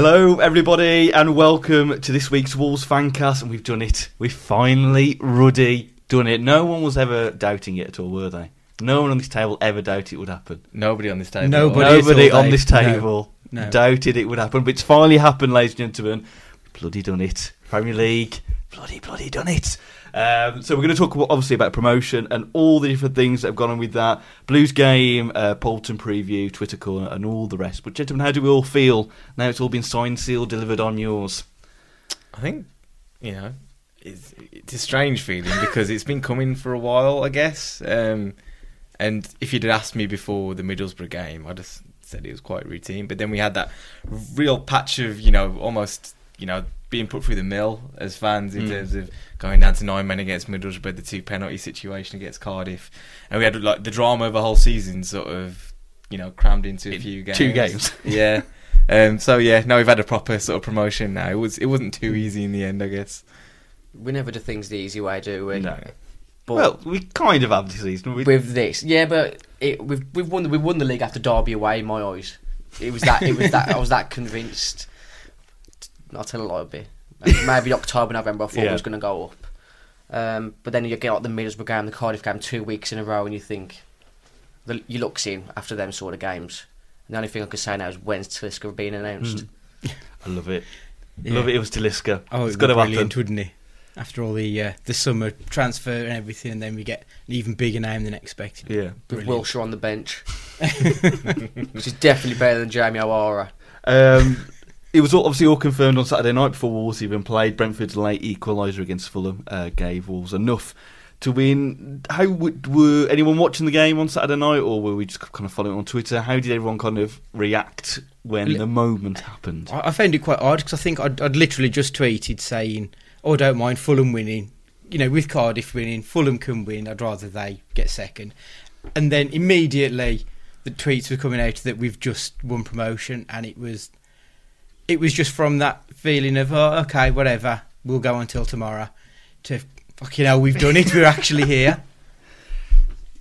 Hello, everybody, and welcome to this week's Wolves Fancast. And we've done it. We've finally, Ruddy, done it. No one was ever doubting it at all, were they? No one on this table ever doubted it would happen. Nobody on this table. Nobody. Nobody at all, on this Dave. No, table no. doubted it would happen. But it's finally happened, ladies and gentlemen. Bloody done it. Premier League, bloody, bloody done it. Um, so we're going to talk obviously about promotion and all the different things that have gone on with that. Blues game, uh, Bolton preview, Twitter corner, and all the rest. But gentlemen, how do we all feel now? It's all been signed, sealed, delivered on yours. I think you know it's it's a strange feeling because it's been coming for a while, I guess. Um, and if you'd asked me before the Middlesbrough game, I'd have said it was quite routine. But then we had that real patch of you know almost you know being put through the mill as fans in Mm. terms of going down to nine men against Middlesbrough, the two penalty situation against Cardiff, and we had like the drama of the whole season sort of you know crammed into a In few games. two games. yeah. Um, so yeah, now we've had a proper sort of promotion. Now it was it wasn't too easy in the end, I guess. We never do things the easy way, do we? No. But well, we kind of have this season. We, with this, yeah, but it, we've we've won the, we've won the league after Derby away. In my eyes, it was that it was that I was that convinced. I'll tell a lie a bit. Maybe October, November, I thought Yeah. it was going to go up. Um, but then you get like the Middlesbrough game, the Cardiff game, two weeks in a row, and you think the, you look in after them sort of games. And the only thing I can say now is when's Talisca being announced? Mm. I love it. Yeah. Love it. It was Talisca. Oh, it's it got was to brilliant, happen. wouldn't it? After all the uh, the summer transfer and everything, and then we get an even bigger name than expected. Yeah. With Brilliant. Wilshere on the bench, which is definitely better than Jamie O'Hara. Um, it was all, obviously all confirmed on Saturday night before Wolves even played. Brentford's late equaliser against Fulham uh, gave Wolves enough to win. How would, were anyone watching the game on Saturday night, or were we just kind of following it on Twitter? How did everyone kind of react when the moment happened? I, I found it quite odd because I think I'd, I'd literally just tweeted saying, "Oh, I don't mind Fulham winning. You know, with Cardiff winning, Fulham can win. I'd rather they get second. And then immediately the tweets were coming out that we've just won promotion, and it was it was just from that feeling of oh, okay, whatever, we'll go until tomorrow. To fucking hell, we've done it. We're actually here.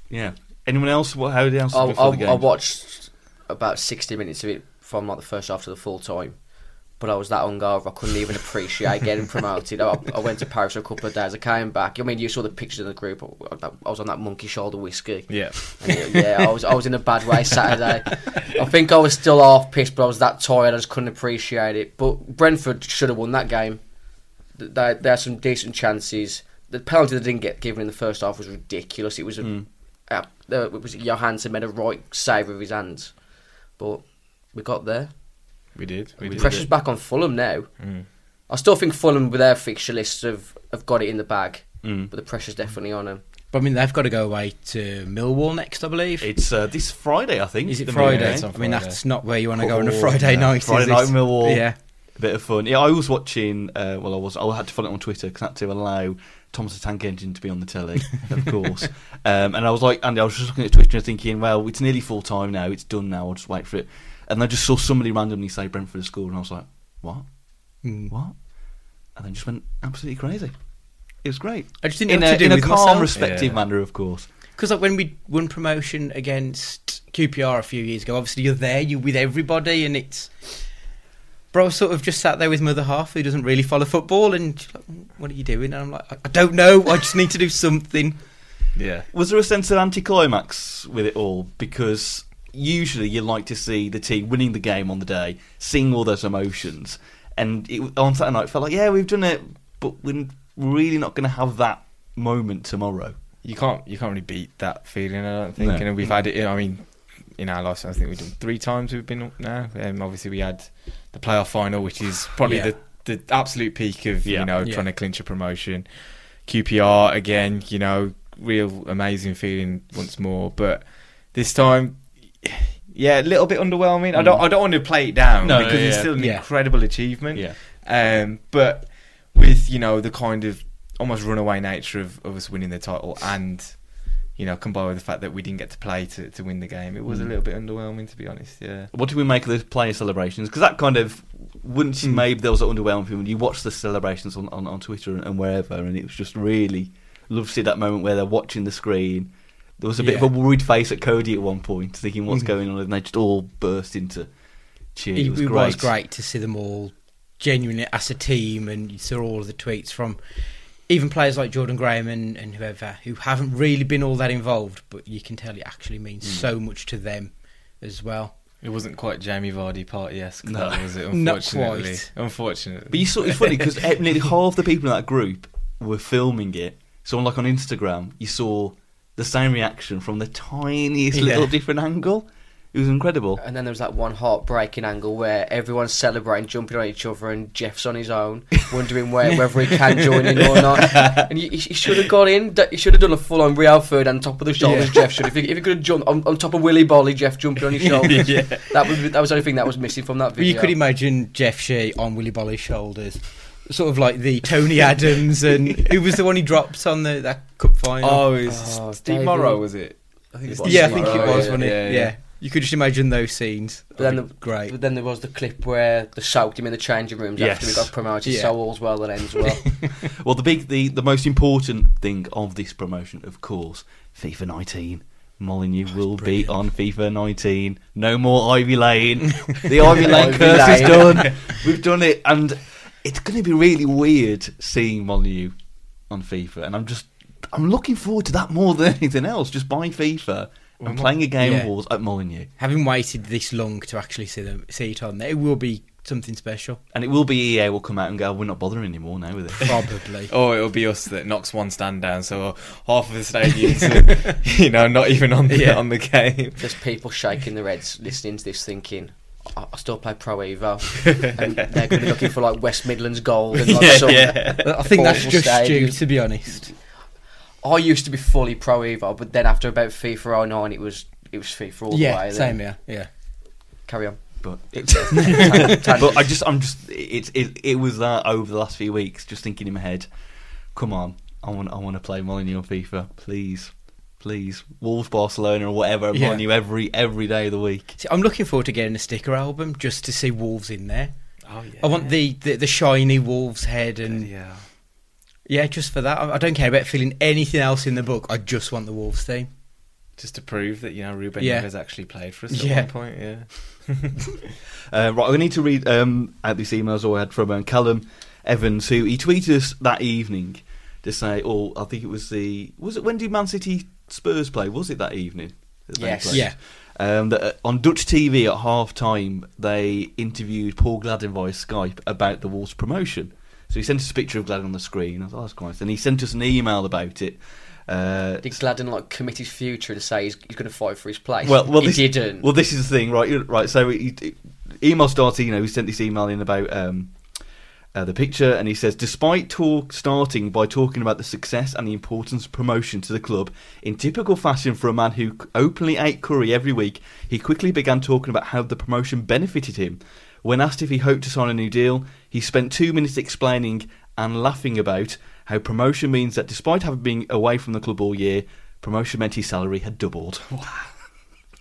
Yeah. Anyone else? What? How else? I, before the I, game? I watched about 60 minutes of it from like the first half to the full time. But I was that hungover, I couldn't even appreciate getting promoted. I, I went to Paris for a couple of days. I came back. I mean, you saw the pictures in the group. I, I was on that monkey shoulder whiskey. Yeah. And yeah, I was I was in a bad way Saturday. I think I was still half pissed, but I was that tired. I just couldn't appreciate it. But Brentford should have won that game. Th- They, they had some decent chances. The penalty they didn't get given in the first half was ridiculous. It was a, Mm. uh, uh, it was Johansen made a right save with his hands, but we got there. We did. We We did. did. Pressure's back on Fulham now. Mm. I still think Fulham with their fixture list have, have got it in the bag, Mm. but the pressure's definitely on them. But I mean, they've got to go away to Millwall next, I believe. It's uh, this Friday, I think. Is it the Friday? Millwall it's game. on I mean, Friday. that's not where you want to go on a Oh, Friday yeah. night. Friday is night it? Millwall. Yeah. bit of fun. Yeah, I was watching. Uh, well, I was. I had to follow it on Twitter because I had to allow Thomas the Tank Engine to be on the telly, of course. Um, and I was like, and I was just looking at Twitter and thinking, well, it's nearly full time now. It's done now. I'll just wait for it. And I just saw somebody randomly say Brentford has scored, and I was like, what? Mm. What? And then just went absolutely crazy. It was great. I just didn't In know a, to do in a with calm, myself. respective Yeah. manner, of course. Because like when we won promotion against QPR a few years ago, obviously you're there, you're with everybody, and it's. Bro, I sort of just sat there with mother half who doesn't really follow football, and she's like, "Mm, "What are you doing?" And I'm like, "I- "I don't know. I just need to do something." Yeah. Was there a sense of anticlimax with it all? Because usually you like to see the team winning the game on the day, seeing all those emotions, and it, on Saturday night, it felt like yeah, we've done it, but we're really not going to have that moment tomorrow. you can't you can't really beat that feeling. I don't think. No. And we've had it. I mean, in our lives, I think we've done three times. We've been up now. Um, obviously, we had the playoff final, which is probably Yeah. the the absolute peak of Yeah. you know Yeah. trying to clinch a promotion. QPR again, you know, real amazing feeling once more. But this time, yeah, a little bit underwhelming. I don't I don't want to play it down No, because it's yeah. still an Yeah. incredible achievement. Yeah, Um, but with you know the kind of almost runaway nature of, of us winning the title, and you know combined with the fact that we didn't get to play to, to win the game, it was a Mm. little bit underwhelming to be honest. Yeah. what do we make of the player celebrations? Because that kind of once Hmm. maybe there was an underwhelming feeling. You watch the celebrations on, on, on Twitter and, and wherever, and it was just really love to see that moment where they're watching the screen. There was a bit Yeah. of a worried face at Coady at one point, thinking what's Mhm. going on, and they just all burst into cheer. it, It was it great. was great to see them all genuinely as a team, and you saw all of the tweets from even players like Jordan Graham and, and whoever who haven't really been all that involved, but you can tell it actually means Mm. so much to them as well. It wasn't quite Jamie Vardy party esque, No. was it? Not Unfortunately, quite. unfortunately. But you saw it's funny because nearly half the people in that group were filming it. So, on, like on Instagram, you saw the same reaction from the tiniest Yeah. little different angle. It was incredible. And then there was that one heartbreaking angle where everyone's celebrating, jumping on each other, and Jeff's on his own, wondering where, whether he can join in or not. And he, he should have got in. He should have done a full on Real Third on top of the shoulders. Yeah. Jeff should. If he, if he could have jumped on, on top of Willy Boly, Jeff jumping on his shoulders. yeah. That was that was the only thing that was missing from that But you could imagine Jeff Shi on Willy Boly's shoulders, sort of like the Tony Adams, and who was the one he dropped on the that cup final? Oh, it's Oh, Steve David. Morrow, was it? I think It was yeah, I Steve think it was, yeah. wasn't it? Yeah, Yeah, yeah. You could just imagine those scenes. But then the- great. But then there was the clip where they soaked him in the changing rooms after we got promoted. Yeah. So all's well that ends well. Well, the big, the, the most important thing of this promotion, of course, FIFA 19. Molineux will be on FIFA 19. No more Ivy Lane. The Ivy Lane Ivy curse is done. We've done it, and it's going to be really weird seeing Molineux on FIFA. And I'm just, I'm looking forward to that more than anything else. Just buying FIFA Well, and playing a game yeah. of Wars at Molineux. Having waited this long to actually see them see it on there, it will be something special. And it will be EA will come out and go, we're not bothering anymore now with it. Probably. Or it'll be us that knocks one stand down, so half of the stadium's, uh, you know, not even on the, Yeah. on the game. Just people shaking their heads listening to this thinking, I, I still play Pro Evo. and they're going to be looking for like West Midlands gold. And, like, Yeah, some yeah. I think that's just stadium. Stu, to be honest. I used to be fully Pro Evo, but then after about FIFA 09, it was it was FIFA all the yeah, way. same then. here. Yeah. Carry on. But it's, but I just, I'm just, it, it, it was that over the last few weeks, just thinking in my head, come on, I want, I want to play Molineux on FIFA, please, please, Wolves, Barcelona, or whatever, Yeah. Molineux every every day of the week. See, I'm looking forward to getting a sticker album just to see Wolves in there. Oh, yeah. I want the, the, the shiny Wolves head and Yeah. yeah, just for that. I, I don't care about feeling anything else in the book. I just want the Wolves theme. Just to prove that, you know, Ruben Yeah. Neves actually played for us at Yeah. one point, yeah. Uh, right, I need to read um, out these emails I had from um, Callum Evans, who he tweeted us that evening to say, oh, I think it was the, was it when did Man City Spurs play? Was it that evening? that Yes. played? Yeah. Um, that, uh, on Dutch TV at half time, they interviewed Paul Gladon via Skype about the Wolves promotion. So he sent us a picture of Gladon on the screen. I thought, oh, that's quite nice. And he sent us an email about it. Uh, Did Gladon like commit his future to say he's, he's going to fight for his place? well, well, he this, didn't. Well, this is the thing, right? Right. So, he, he- email started. You know, he sent this email in about um, uh, the picture, and he says, despite talk starting by talking about the success and the importance of promotion to the club, in typical fashion for a man who openly ate curry every week, he quickly began talking about how the promotion benefited him. When asked if he hoped to sign a new deal, he spent two minutes explaining and laughing about how promotion means that despite having been away from the club all year, promotion meant his salary had doubled.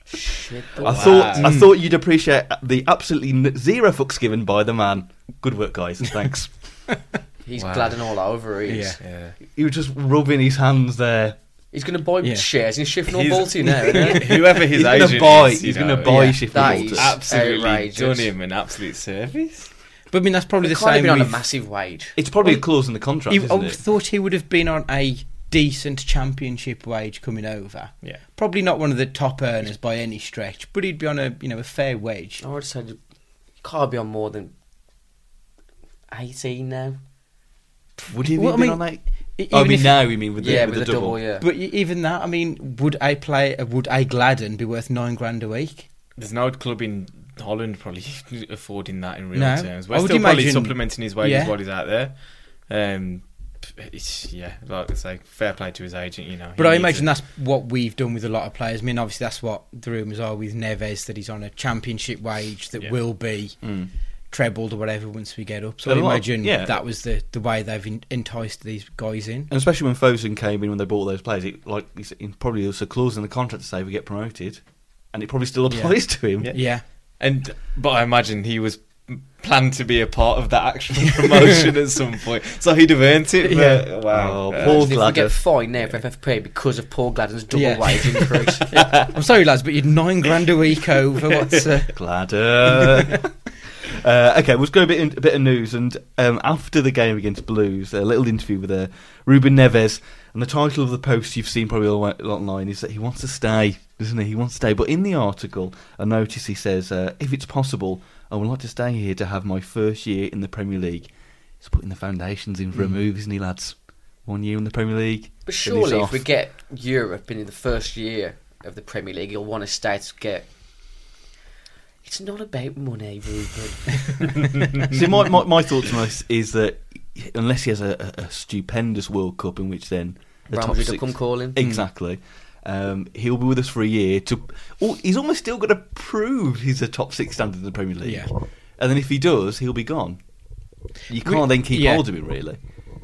Shit, I Wow. thought I thought you'd appreciate the absolutely zero fucks given by the man. Good work, guys. Thanks. he's Wow. Gladon all over. He's, Yeah. Yeah. he was just rubbing his hands there. he's going to buy Yeah. shares in Shifnal He's- Balti now. Isn't he? Whoever his he's gonna agent buy. is, he's going to buy yeah. Shifty That absolutely outrageous. done him an absolute service. But I mean, that's probably He the can't have same. been on a massive wage. It's probably Well, a clause in the contract, He, I isn't it? thought he would have been on a decent championship wage coming over. Yeah. Probably not one of the top earners by any stretch, but he'd be on a you know a fair wage. I would say you can't be on more than 18 now. Would he have Well, I mean, on that? E- Oh, I mean if- now you mean with the, yeah, with with the the double. double, yeah. But even that, I mean, would a play? Would a Gladon be worth nine grand a week? There's no club in Holland probably affording that in real No. terms. I We're would still probably supplementing his wages Yeah. while he's out there. Um, it's, yeah, like I say, fair play to his agent. You know, But I imagine that's what we've done with a lot of players. I mean, obviously that's what the rumours are with Neves that he's on a championship wage that Yeah. will be Mm. trebled or whatever once we get up. So A I imagine yeah. that was the, the way they've en- enticed these guys in. And especially when Fosun came in when they bought those players, it, like it probably was a clause in the contract to say we get promoted, and it probably still Yeah. applies to him. Yeah. Yeah, And but I imagine he was planned to be a part of that actual promotion at some point, so he'd have earned it. Yeah. Wow, Oh, Paul If Gladon. get fined now for FFP because of Paul Gladon's double Yeah. wage increase. I'm sorry, lads, but you're nine grand a week over. What's uh, Glad. Uh, okay, we'll go a bit in, a bit of news. And um, after the game against Blues, a little interview with uh, Ruben Neves. And the title of the post you've seen probably a online is that he wants to stay, doesn't he? He wants to stay. But in the article, I notice he says, uh, if it's possible, I would like to stay here to have my first year in the Premier League. He's putting the foundations in for a Mm. move, isn't he, lads? One year in the Premier League. But surely, if we get Europe in the first year of the Premier League, you'll want to stay to get. It's not about money, Ruben. See, my, my, my thoughts on this is that unless he has a, a, a stupendous World Cup in which then the Real top Madrid will come calling. exactly, um, he'll be with us for a year. To oh, he's almost still got to prove he's a top six standard in the Premier League. Yeah. and then if he does, he'll be gone. You can't then keep yeah. hold of him, really.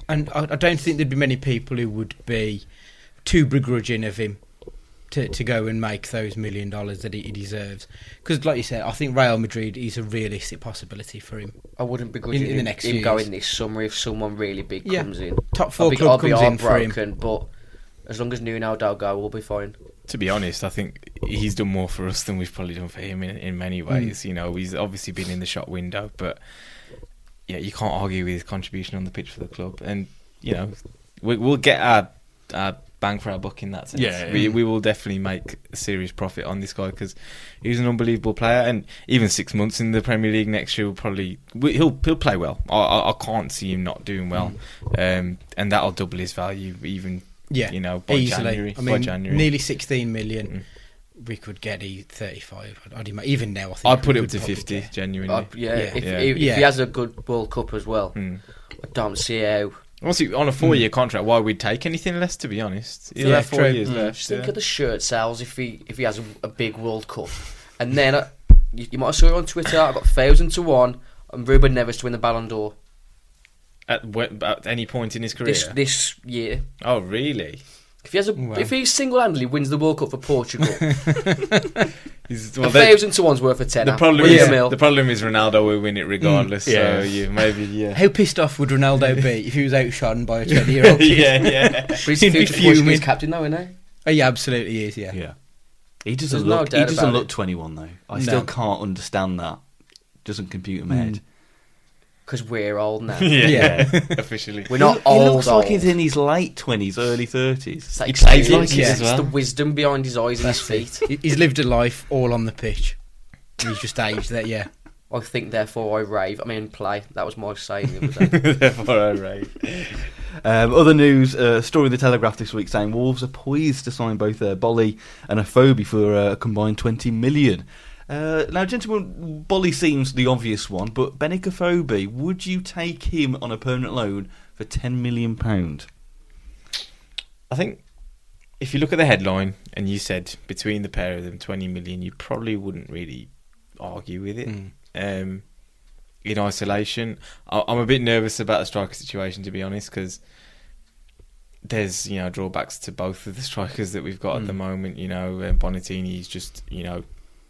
and I, I don't think there'd be many people who would be too begrudging of him to, to go and make those million dollars that he, he deserves. Because, like you said, I think Real Madrid is a realistic possibility for him. I wouldn't begrudge In- in the next him few going this summer if someone really big Yeah. comes in. Top I'll four be, club I'll be comes in for him. but as long as Nuno don't go, we'll be fine. to be honest, I think he's done more for us than we've probably done for him in, in many ways. You know, he's obviously been in the shot window, but yeah, you can't argue with his contribution on the pitch for the club. And you know, we, we'll get our, our bang for our buck in that sense. Yeah, yeah. We we will definitely make a serious profit on this guy because he's an unbelievable player. And even six months in the Premier League next year will probably he'll he'll play well. I, I, I can't see him not doing well, um, and that'll double his value even. Yeah, you know, by easily. January. I by mean, January. nearly 16 million. Mm. We could get he 35. I'd, I'd ima- even now, I think I'd put we it up to fifty. get- Genuinely. Uh, yeah, Yeah. if, Yeah. if, if Yeah. he has a good World Cup as well, Mm. I don't see how. Honestly, on a four-year contract, why we'd take anything less? To be honest, he'll Yeah, four true. years Mm. left. Just think yeah. of the shirt sales if he if he has a, a big World Cup, and then uh, you, you might have saw it on Twitter. I got thousand to one, and Ruben Neves to win the Ballon d'Or At, at any point in his career. this this year. oh, really? If he has a, Wow. if he single-handedly wins the World Cup for Portugal, He's, a well, the, thousand to one's worth a tenner. the problem is a mil. the problem is Ronaldo will win it regardless. Mm, yeah. So you maybe yeah. How pissed off would Ronaldo be if he was outshone by a 20 year old yeah, yeah. But he's He'd the be future Portuguese captain, though, isn't he? Oh, he absolutely is, yeah. Yeah, he doesn't There's no look. he doesn't look it. 21 though. I No. still can't understand that. Doesn't compute in my head. Because we're old now. yeah, Yeah. officially. We're not he, old. He looks like he's in his late 20s, early 30s. It's that he plays like experience, it it as it's well. the wisdom behind his eyes and his feet. He- He's lived a life all on the pitch. He's just aged that, yeah. I think, therefore, I rave. I mean, play. That was my saying. the other day. Therefore, I rate. Um, other news, uh, story in the Telegraph this week saying Wolves are poised to sign both uh, Boly and a Afobe for uh, a combined 20 million. Uh, now, gentlemen, Boly seems the obvious one, but Benik Afobe, would you take him on a permanent loan for 10 million pound? I think if you look at the headline and you said between the pair of them 20 million, you probably wouldn't really argue with it. Mm. um, in isolation. I- I'm a bit nervous about the striker situation, to be honest, because there's you know drawbacks to both of the strikers that we've got at the Mm. moment. You know, uh, Bonatini's just you know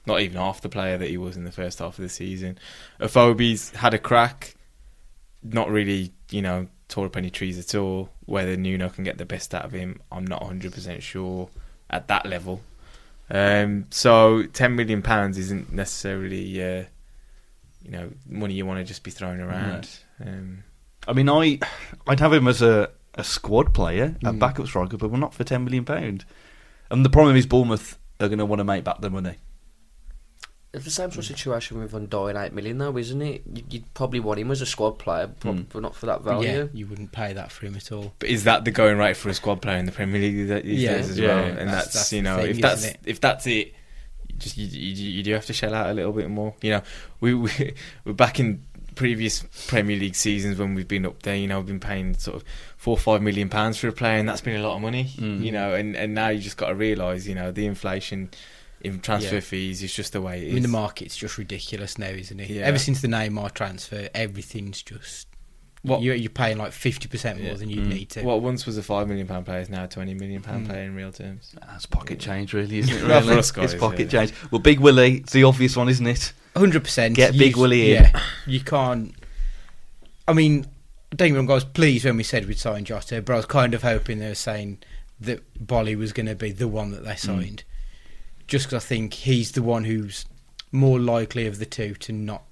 not even half the player that he was in the first half of the season. Afobe's had a crack, not really you know tore up any trees at all. Whether Nuno can get the best out of him, I'm not 100 percent sure at that level. Um, so 10 million pounds isn't necessarily uh, you know money you want to just be throwing around. Um, I mean, I, I'd have him as a, a squad player, a Mm. backup striker, but we're not for 10 million pound. And the problem is Bournemouth are going to want to make back their money. It's the same sort of situation with Van Dijk, eight million though, isn't it? You, you'd probably want him as a squad player, prob- Mm. but not for that Yeah, value. you wouldn't pay that for him at all. But is that the going rate for a squad player in the Premier League that these Yeah. days as Yeah. well? Yeah. And That's- that's, that's you know thing, if that's it? if that's it, you just you, you, you do have to shell out a little bit more. You know, we, we we're back in previous Premier League seasons when we've been up there. You know, we've been paying sort of four or five million pounds for a player, and that's been a lot of money. Mm. You know, and and now you just got to realise, you know, the inflation in transfer Yeah. fees It's just the way it I is. mean, the market's just ridiculous now, isn't it? Yeah. Ever since the Neymar transfer, everything's just. What- You're, you're paying like 50% more Yeah. than you Mm. need to. What once was a five million pound player is now a twenty million pound Mm. player in real terms. That's pocket change, really, isn't it? Not Really? for us guys, it's pocket yeah. change. Well, Big Willie, it's the obvious one, isn't it? Hundred percent. Get Big Willie in. Yeah, you can't. I mean, don't get me wrong, I was pleased when we said we'd sign Jota, but I was kind of hoping they were saying that Boly was going to be the one that they signed, just because I think he's the one who's more likely of the two to not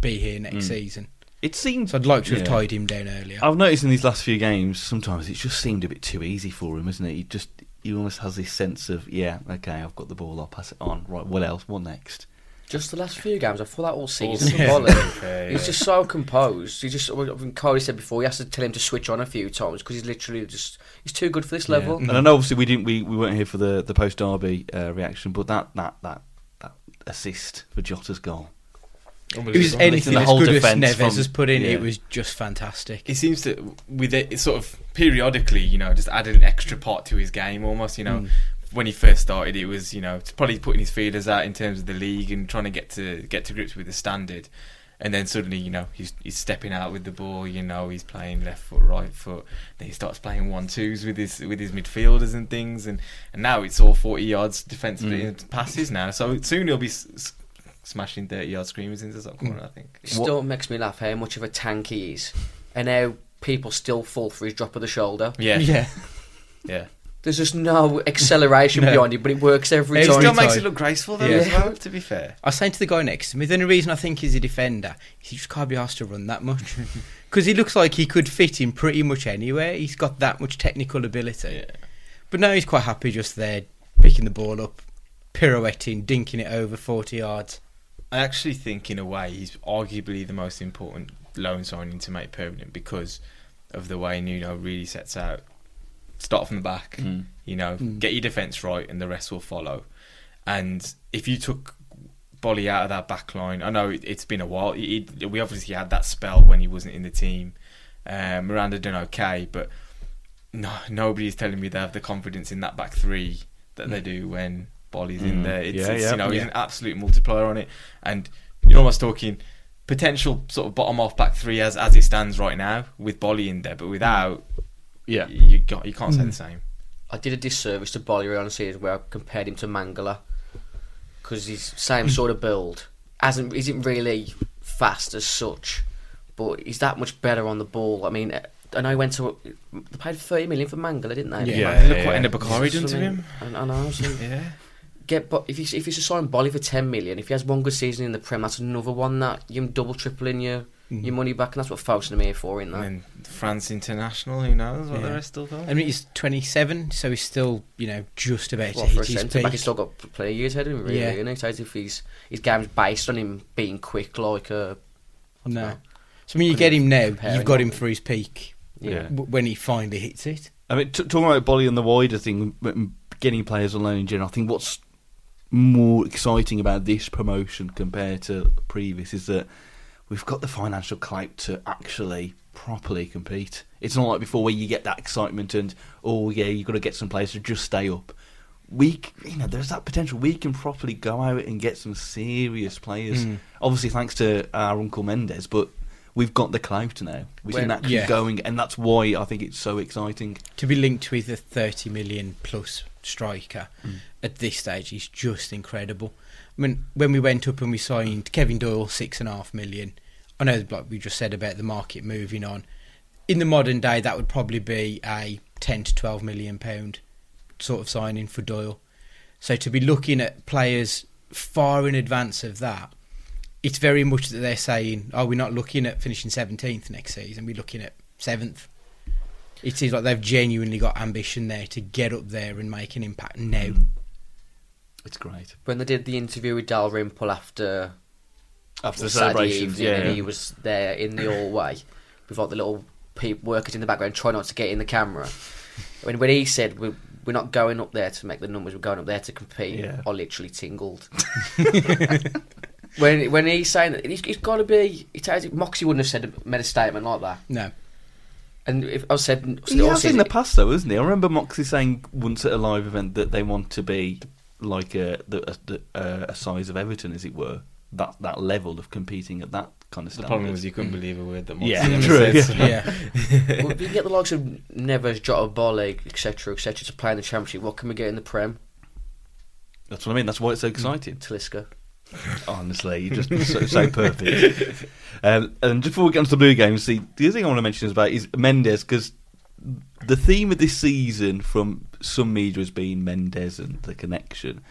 be here next Mm. season. It seems. So I'd like to have Yeah. tied him down earlier. I've noticed in these last few games, sometimes it's just seemed a bit too easy for him, isn't it? He just he almost has this sense of, yeah, okay, I've got the ball, I'll pass it on. Right, what else? What next? Just the last few games, I thought that all All season. season, for He's yeah. just so composed. He just, I think Coady said before, he has to tell him to switch on a few times because he's literally just, he's too good for this level. Yeah. And I know obviously we didn't we, we weren't here for the, the post derby uh, reaction, but that, that that that assist for Jota's goal. it was Unbelievable. anything the as whole good as defence Neves from- has put in. yeah. It was just fantastic. it seems to with it it's sort of periodically you know just added an extra part to his game almost you know Mm. When he first started it was you know probably putting his feelers out in terms of the league and trying to get to get to grips with the standard. And then suddenly you know he's he's stepping out with the ball you know he's playing left foot right foot. Then he starts playing one twos with his with his midfielders and things. And and now it's all 40 yards defensively Mm. passes now. So soon he'll be s- s- smashing 30 yard screamers into the top corner i think. It still makes me laugh how much of a tank he is and how people still fall for his drop of the shoulder. yeah. Yeah. yeah There's just no acceleration No. behind it, but it works every It It time. still makes it look graceful though Yeah. as well. To be fair, I was saying to the guy next to me, the only reason I think he's a defender is he just can't be asked to run that much. Because he looks like he could fit in pretty much anywhere. He's got that much technical ability. But now he's quite happy just there, picking the ball up, pirouetting, dinking it over 40 yards. I actually think in a way he's arguably the most important loan signing to make permanent because of the way Nuno really sets out. Start from the back, Mm. you know, Mm. get your defence right, and the rest will follow. And if you took Boly out of that back line, I know it, it's been a while. He, he- we obviously had that spell when he wasn't in the team. Um, Miranda done okay, but no, nobody's telling me they have the confidence in that back three that they do when Boly's in Mm. there. It's, Yeah, it's, yeah. you know, he's an absolute multiplier on it, and you're almost talking potential sort of bottom off back three as as it stands right now with Boly in there, but without Yeah. you got you can't say the hmm. same. I did a disservice to Boly on series where I compared him to Mangala because he's same hmm. sort of build. Hasn't isn't really fast as such, but he's that much better on the ball. I mean, I know he went to they paid thirty million for Mangala, didn't they? Yeah. Imagine look what yeah. Enda Bakari done to him. I, I know. So Yeah. get, but if he's if he's to sign Boly for ten million, if he has one good season in the Prem, that's another one that you're double tripling your Mhm. your money back, and that's what Fosun are here for, in And that. then France international, who knows what the Yeah. rest still got. I mean, he's 27, so he's still, you know, just about Well, to for a hit his centre back, peak. he's still got plenty of years ahead of him, really. Yeah. Isn't he? If he's his game's based on him being quick, like uh, No. So when you get him now, you've got him anyone. for his peak Yeah. w- when he finally hits it. I mean, t- talking about Boly and the wider thing, m- getting players on loan in general, I think what's more exciting about this promotion compared to previous is that we've got the financial clout to actually properly compete. It's not like before where you get that excitement and oh yeah, you've got to get some players to just stay up. We, you know, there's that potential. We can properly go out and get some serious players. Mm. Obviously, thanks to our uncle Mendes, but we've got the clout now. We can actually Yeah. go and, and that's why I think it's so exciting. To be linked with a 30 million plus striker Mm. at this stage is just incredible. I mean, when we went up and we signed Kevin Doyle, six and a half million, I know, like we just said about the market moving on. In the modern day, that would probably be a 10 to 12 million pound sort of signing for Doyle. So to be looking at players far in advance of that, it's very much that they're saying, "Oh, we're not looking at finishing 17th next season. We're looking at seventh." It seems like they've genuinely got ambition there to get up there and make an impact now. It's great. When they did the interview with Dalrymple after After the Saturday celebrations, evening, yeah. and he was there in the hallway with like the little peop workers in the background trying not to get in the camera. when when he said we're, we're not going up there to make the numbers, we're going up there to compete, Yeah. I literally tingled. when when he's saying that, he's, he's got to be. He tells, Moxey wouldn't have said made a statement like that. No. And if I said, He has said- in the past, though, hasn't he? I remember Moxey saying once at a live event that they want to be like a the, a, the, uh, a size of Everton, as it were. That that level of competing at that kind of The standard. problem was you couldn't believe a word that Moxey Yeah, true, said, yeah. so- Yeah. well, if you can get the likes of Neves, Jota, Boly, etc., etc., to play in the Championship, what can we get in the Prem? That's what I mean. That's why it's so exciting. Talisca. Honestly, you're just so, so perfect. Um, and just before we get onto the blue games, see, the other thing I want to mention is about is Mendes because the theme of this season from some media has been Mendes and the connection.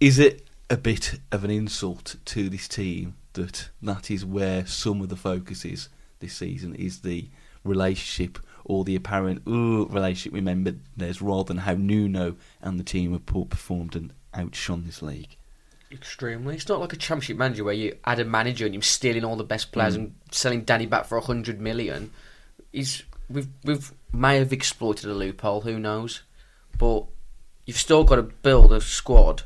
Is it a bit of an insult to this team that that is where some of the focus is this season? Is the relationship or the apparent ooh, relationship with there's rather than how Nuno and the team have performed and outshone this league? Extremely. It's not like a championship manager where you add a manager and you're stealing all the best players mm. and selling Danny back for a hundred million. He's we've we've may have exploited a loophole. Who knows? But you've still got to build a squad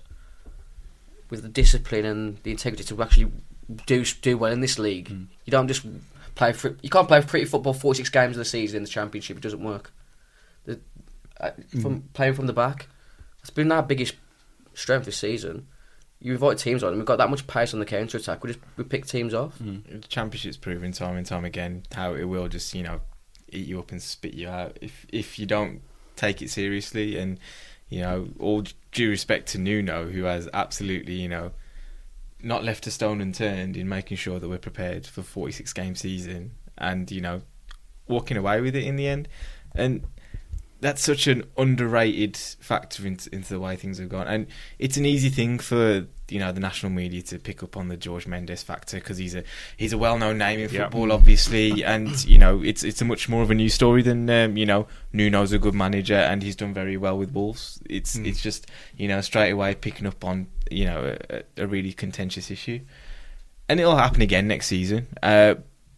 with the discipline and the integrity to actually do do well in this league. Mm. You don't just play. For, you can't play pretty football forty six games of the season in the championship. It doesn't work. The, uh, from mm. playing from the back, it's been our biggest strength this season. You invite teams on, and we've got that much pace on the counter attack. We just we pick teams off. Mm. The championship's proven time and time again how it will just you know eat you up and spit you out if if you don't take it seriously and you know all due respect to Nuno who has absolutely you know not left a stone unturned in making sure that we're prepared for 46 game season and you know walking away with it in the end. And that's such an underrated factor into, into the way things have gone. And it's an easy thing for you know the national media to pick up on the George Mendes factor because he's a he's a well-known name in football obviously and you know it's it's a much more of a news story than um, you know Nuno's a good manager and he's done very well with Wolves. It's Mm. it's just you know straight away picking up on you know a, a really contentious issue. And it'll happen again next season. Uh,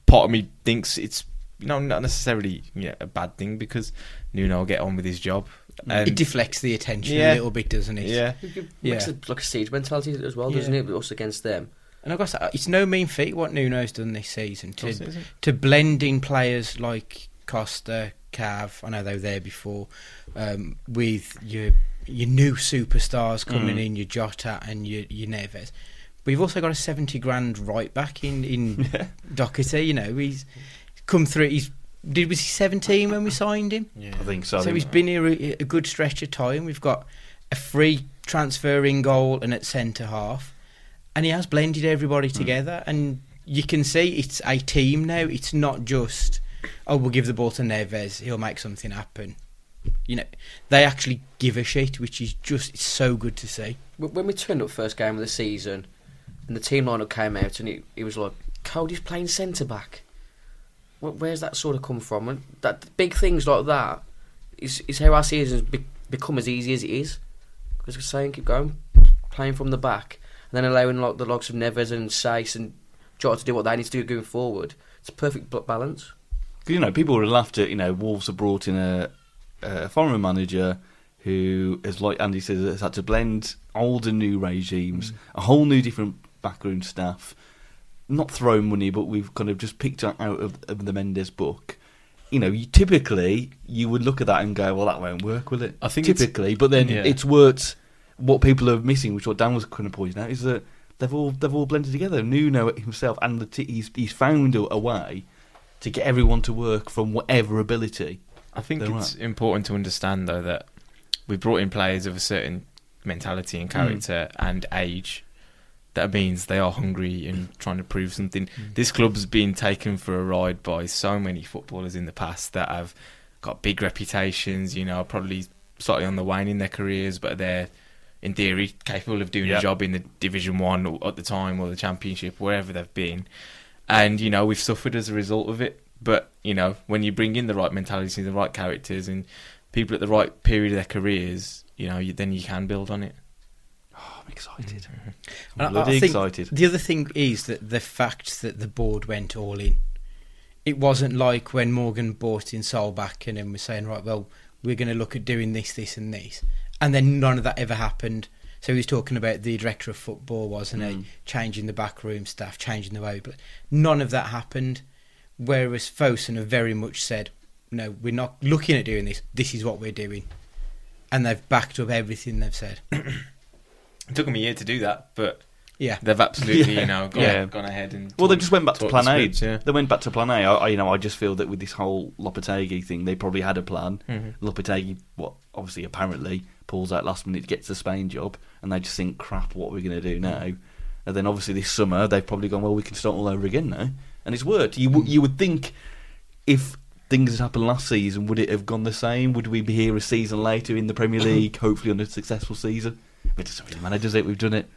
part of me thinks it's you know not necessarily you know, a bad thing because Nuno will get on with his job and it deflects the attention Yeah. a little bit, doesn't it? yeah It Yeah. makes it like a siege mentality as well, doesn't it? Us against them. And I guess it's no mean feat what Nuno's done this season to Of course it isn't. to blend in players like Costa, Cav. I know they were there before, um, with your your new superstars coming Mm. in, your Jota and your your Neves. We've also got a seventy grand right back in in Doherty. You know, he's come through. He's did was he seventeen when we signed him? yeah I think so. So he's been here a, a good stretch of time. We've got a free transfer in goal and at centre half, and he has blended everybody hmm. together. And you can see it's a team now. It's not just oh we'll give the ball to Neves, he'll make something happen. You know, they actually give a shit, which is just it's so good to see. When we turned up first game of the season, and the team lineup came out, and it, it was like Coady's playing centre back. Wh- Where's that sort of come from? And that big things like that is is how our seasons be, become as easy as it is. Because we're saying keep going, playing from the back, and then allowing like the likes of Neves and Saïss and Jota to do what they need to do going forward. It's a perfect balance. you know, people would have laughed at, you know, Wolves have brought in a, a foreign manager who has, like Andy says, has had to blend old and new regimes, mm. a whole new different backroom staff, not throw money, but we've kind of just picked out of, of the Mendes book. You know, you, typically you would look at that and go, "Well, that won't work, will it?" I think typically, but then Yeah. it's worked. What people are missing, which what Dan was kind of pointing out, is that they've all they've all blended together. Nuno himself and the t- he's he's found a, a way to get everyone to work from whatever ability. I think it's right. important to understand though that we brought in players of a certain mentality and hmm. character and age. That means they are hungry and trying to prove something. Mm. This club's been taken for a ride by so many footballers in the past that have got big reputations. You know, probably slightly on the wane in their careers, but they're in theory capable of doing Yeah. a job in the Division One at the time or the Championship, wherever they've been. And you know, we've suffered as a result of it. But you know, when you bring in the right mentality, the right characters, and people at the right period of their careers, you know, you, then you can build on it. I'm excited. I- I'm I bloody excited. The other thing is that the fact that the board went all in. It wasn't like when Morgan bought in Solbakken and then was saying, right, well, we're going to look at doing this, this, and this. And then none of that ever happened. So he was talking about the director of football, wasn't Mm. he? Changing the backroom staff, changing the way. But none of that happened. Whereas Fosun have very much said, no, we're not looking at doing this. This is what we're doing. And they've backed up everything they've said. It took them a year to do that, but Yeah. they've absolutely, you know, gone, Yeah. gone ahead and. Well, they just went back to talked plan A. scripts, yeah. They went back to plan A. I, I- you know, I just feel that with this whole Lopetegui thing, they probably had a plan. Mhm. Lopetegui, what obviously apparently pulls out last minute, gets the Spain job, and they just think, crap, what are we going to do now? And then obviously this summer they've probably gone, well, we can start all over again now, and it's worked. You w- you would think if things had happened last season, would it have gone the same? Would we be here a season later in the Premier League, hopefully on a successful season? But it doesn't really matter, does it? We've done it.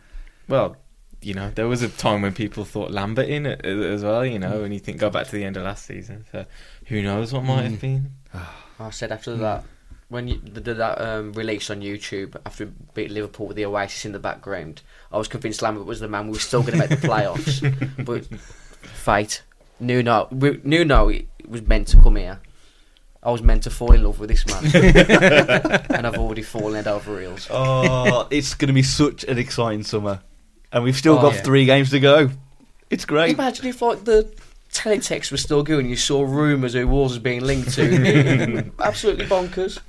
Well, you know, there was a time when people thought Lambert in it as well, you know, and you think go back to the end of last season. So who knows what might Mm. have been. I said after that, when you did that um, release on YouTube after we beat Liverpool with the Oasis in the background, I was convinced Lambert was the man. We were still going to make the playoffs, but fate. Nuno, we, Nuno it was meant to come here. I was meant to fall in love with this man, and I've already fallen head over heels. Oh, it's going to be such an exciting summer, and we've still oh, got yeah. three games to go. It's great. Imagine if like the teletext was still going. You saw rumours who Wars was being linked to. Absolutely bonkers.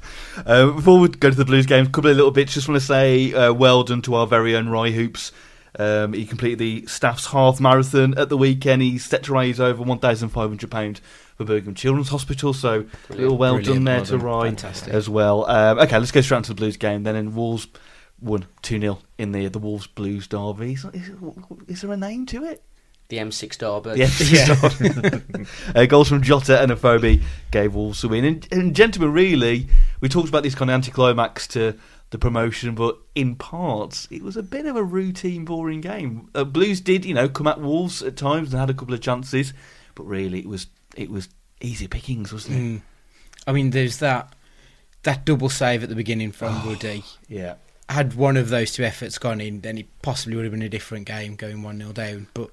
Uh, before we go to the Blues game, a couple of little bits. Just want to say uh, well done to our very own Rye Hoops. Um, he completed the staff's half marathon at the weekend. He set to raise over £1,500 for Birmingham Children's Hospital. So, a little well done there well to. Rye Fantastic. as well. Um, okay, let's go straight on to the Blues game then. And Wolves won two 0 in the the Wolves Blues derby. Is, is, is there a name to it? The M6 derby. Yeah. uh, goals from Jota and Afobe gave Wolves a win. And, and gentlemen, really, we talked about this kind of anticlimax to the promotion, but in parts, it was a bit of a routine, boring game. Uh, Blues did, you know, come at Wolves at times and had a couple of chances, but really, it was it was easy pickings, wasn't it? Mm. I mean, there's that that double save at the beginning from Oh. Woody. Yeah. Had one of those two efforts gone in, then it possibly would have been a different game, going one 0 down. But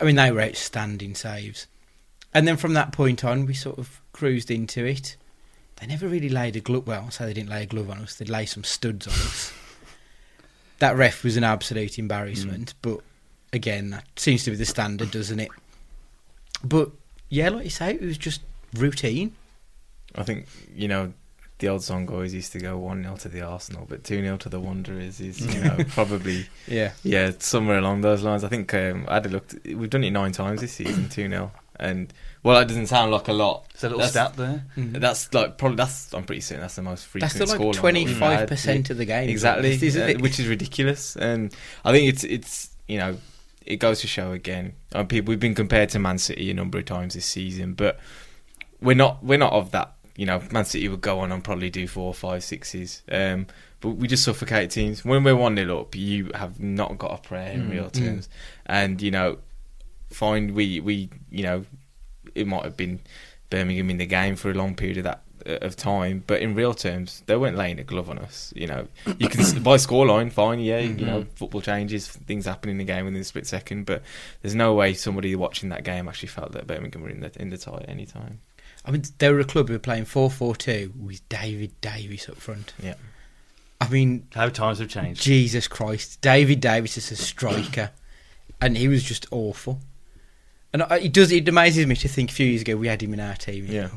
I mean, they were outstanding saves. And then from that point on, we sort of cruised into it. They never really laid a glove. Well, I say they didn't lay a glove on us. They'd lay some studs on us. that ref was an absolute embarrassment. But again, that seems to be the standard, doesn't it? But yeah, like you say, it was just routine. I think, you know, the old song always used to go 1 0 to the Arsenal, but 2 0 to the Wanderers is, you know, probably, Yeah. yeah, somewhere along those lines. I think um, I had a look, we've done it nine times this season, 2 0. And, well, that doesn't sound like a lot. Is that a little That's- stat there? That's like, probably, that's, I'm pretty certain that's the most frequent That's still like scoreline that twenty we've five had. percent of the game. exactly, isn't it? which is ridiculous. And I think it's it's you know it goes to show again. People we've been compared to Man City a number of times this season, but we're not we're not of that. You know, Man City would go on and probably do four, five, sixes. Um, but we just suffocate teams. When we're one 0 up, you have not got a prayer in Mm. real Mm. terms. And you know, find we we you know, it might have been Birmingham in the game for a long period of that Uh, of time, but in real terms, they weren't laying a glove on us. You know, you can by scoreline, fine, yeah, you know, mm-hmm. football changes, things happen in the game within a split second, but there's no way somebody watching that game actually felt that Birmingham were in the in the tie at any time. I mean, they were a club who were playing 4 4 2 with David Davis up front. Yeah. I mean, How times have changed. Jesus Christ. David Davis is a striker, and he was just awful. And it does. It amazes me to think a few years ago we had him in our team. Yeah. know,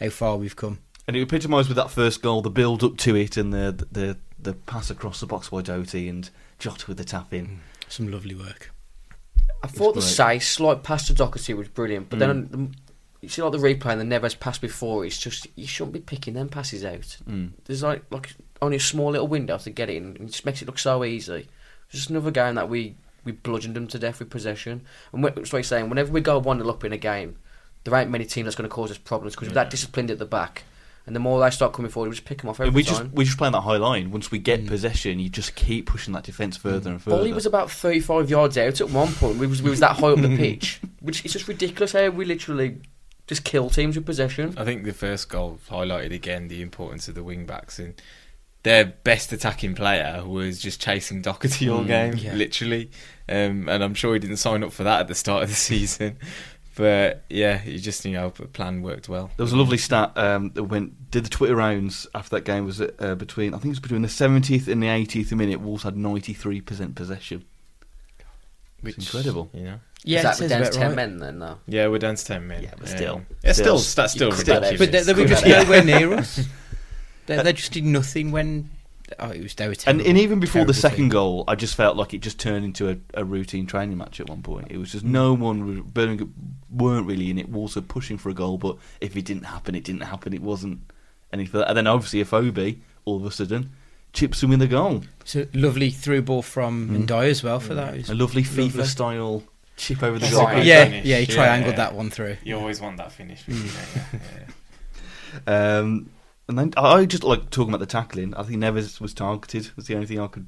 how far we've come. And it epitomised with that first goal, the build up to it, and the the the pass across the box by Doherty and Jota with the tap in. Some lovely work. I thought the say slight pass to Doherty was brilliant, but then Mm. on the, you see like the replay and the Neves pass before. It's just you shouldn't be picking them passes out. Mm. There's like like only a small little window to get it in, and it just makes it look so easy. Just another game that we we bludgeoned them to death with possession. And wh- that's what he's saying. Whenever we go one 0 up in a game, there ain't many teams that's going to cause us problems because we're that disciplined at the back. And the more they start coming forward, we just pick them off every we time. just we just play on that high line. Once we get Mm. possession, you just keep pushing that defence further and further. Boly was about 35 yards out at one point. We was, we was that high up the pitch. Which is just ridiculous how we literally just kill teams with possession. I think the first goal highlighted again the importance of the wing backs and their best attacking player was just chasing Doherty all Mm, game, yeah. literally. Um, and I'm sure he didn't sign up for that at the start of the season. But yeah, he just you know, the plan worked well. There was a lovely stat um, that went did the Twitter rounds after that game. Was uh, between I think it was between the 70th and the 80th minute. Wolves had 93 percent possession. which is incredible. You know, Yeah, Is it that says down to ten right. men then? though? yeah, we're down to ten men. Yeah, but still. yeah, Still. still, that's still You could have ridiculous. But they, they were just nowhere near us. They, they just did nothing when. Oh, it was they were And, terrible. and even before the second team. goal, I just felt like it just turned into a, a routine training match at one point. It was just no one, Birmingham weren't really in it. Wolves were pushing for a goal, but if it didn't happen, it didn't happen. It wasn't anything. And then obviously, Afobe all of a sudden chips him in the goal. It's a lovely through ball from Mm. N'Diaye as well for that. A lovely FIFA lovely. style chip over the That's goal. Yeah, finish. yeah, he triangled yeah. that one through. You always want that finish. Mm. yeah, yeah. Um, and then I I just like talking about the tackling. I think Neves was targeted. Was the only thing I could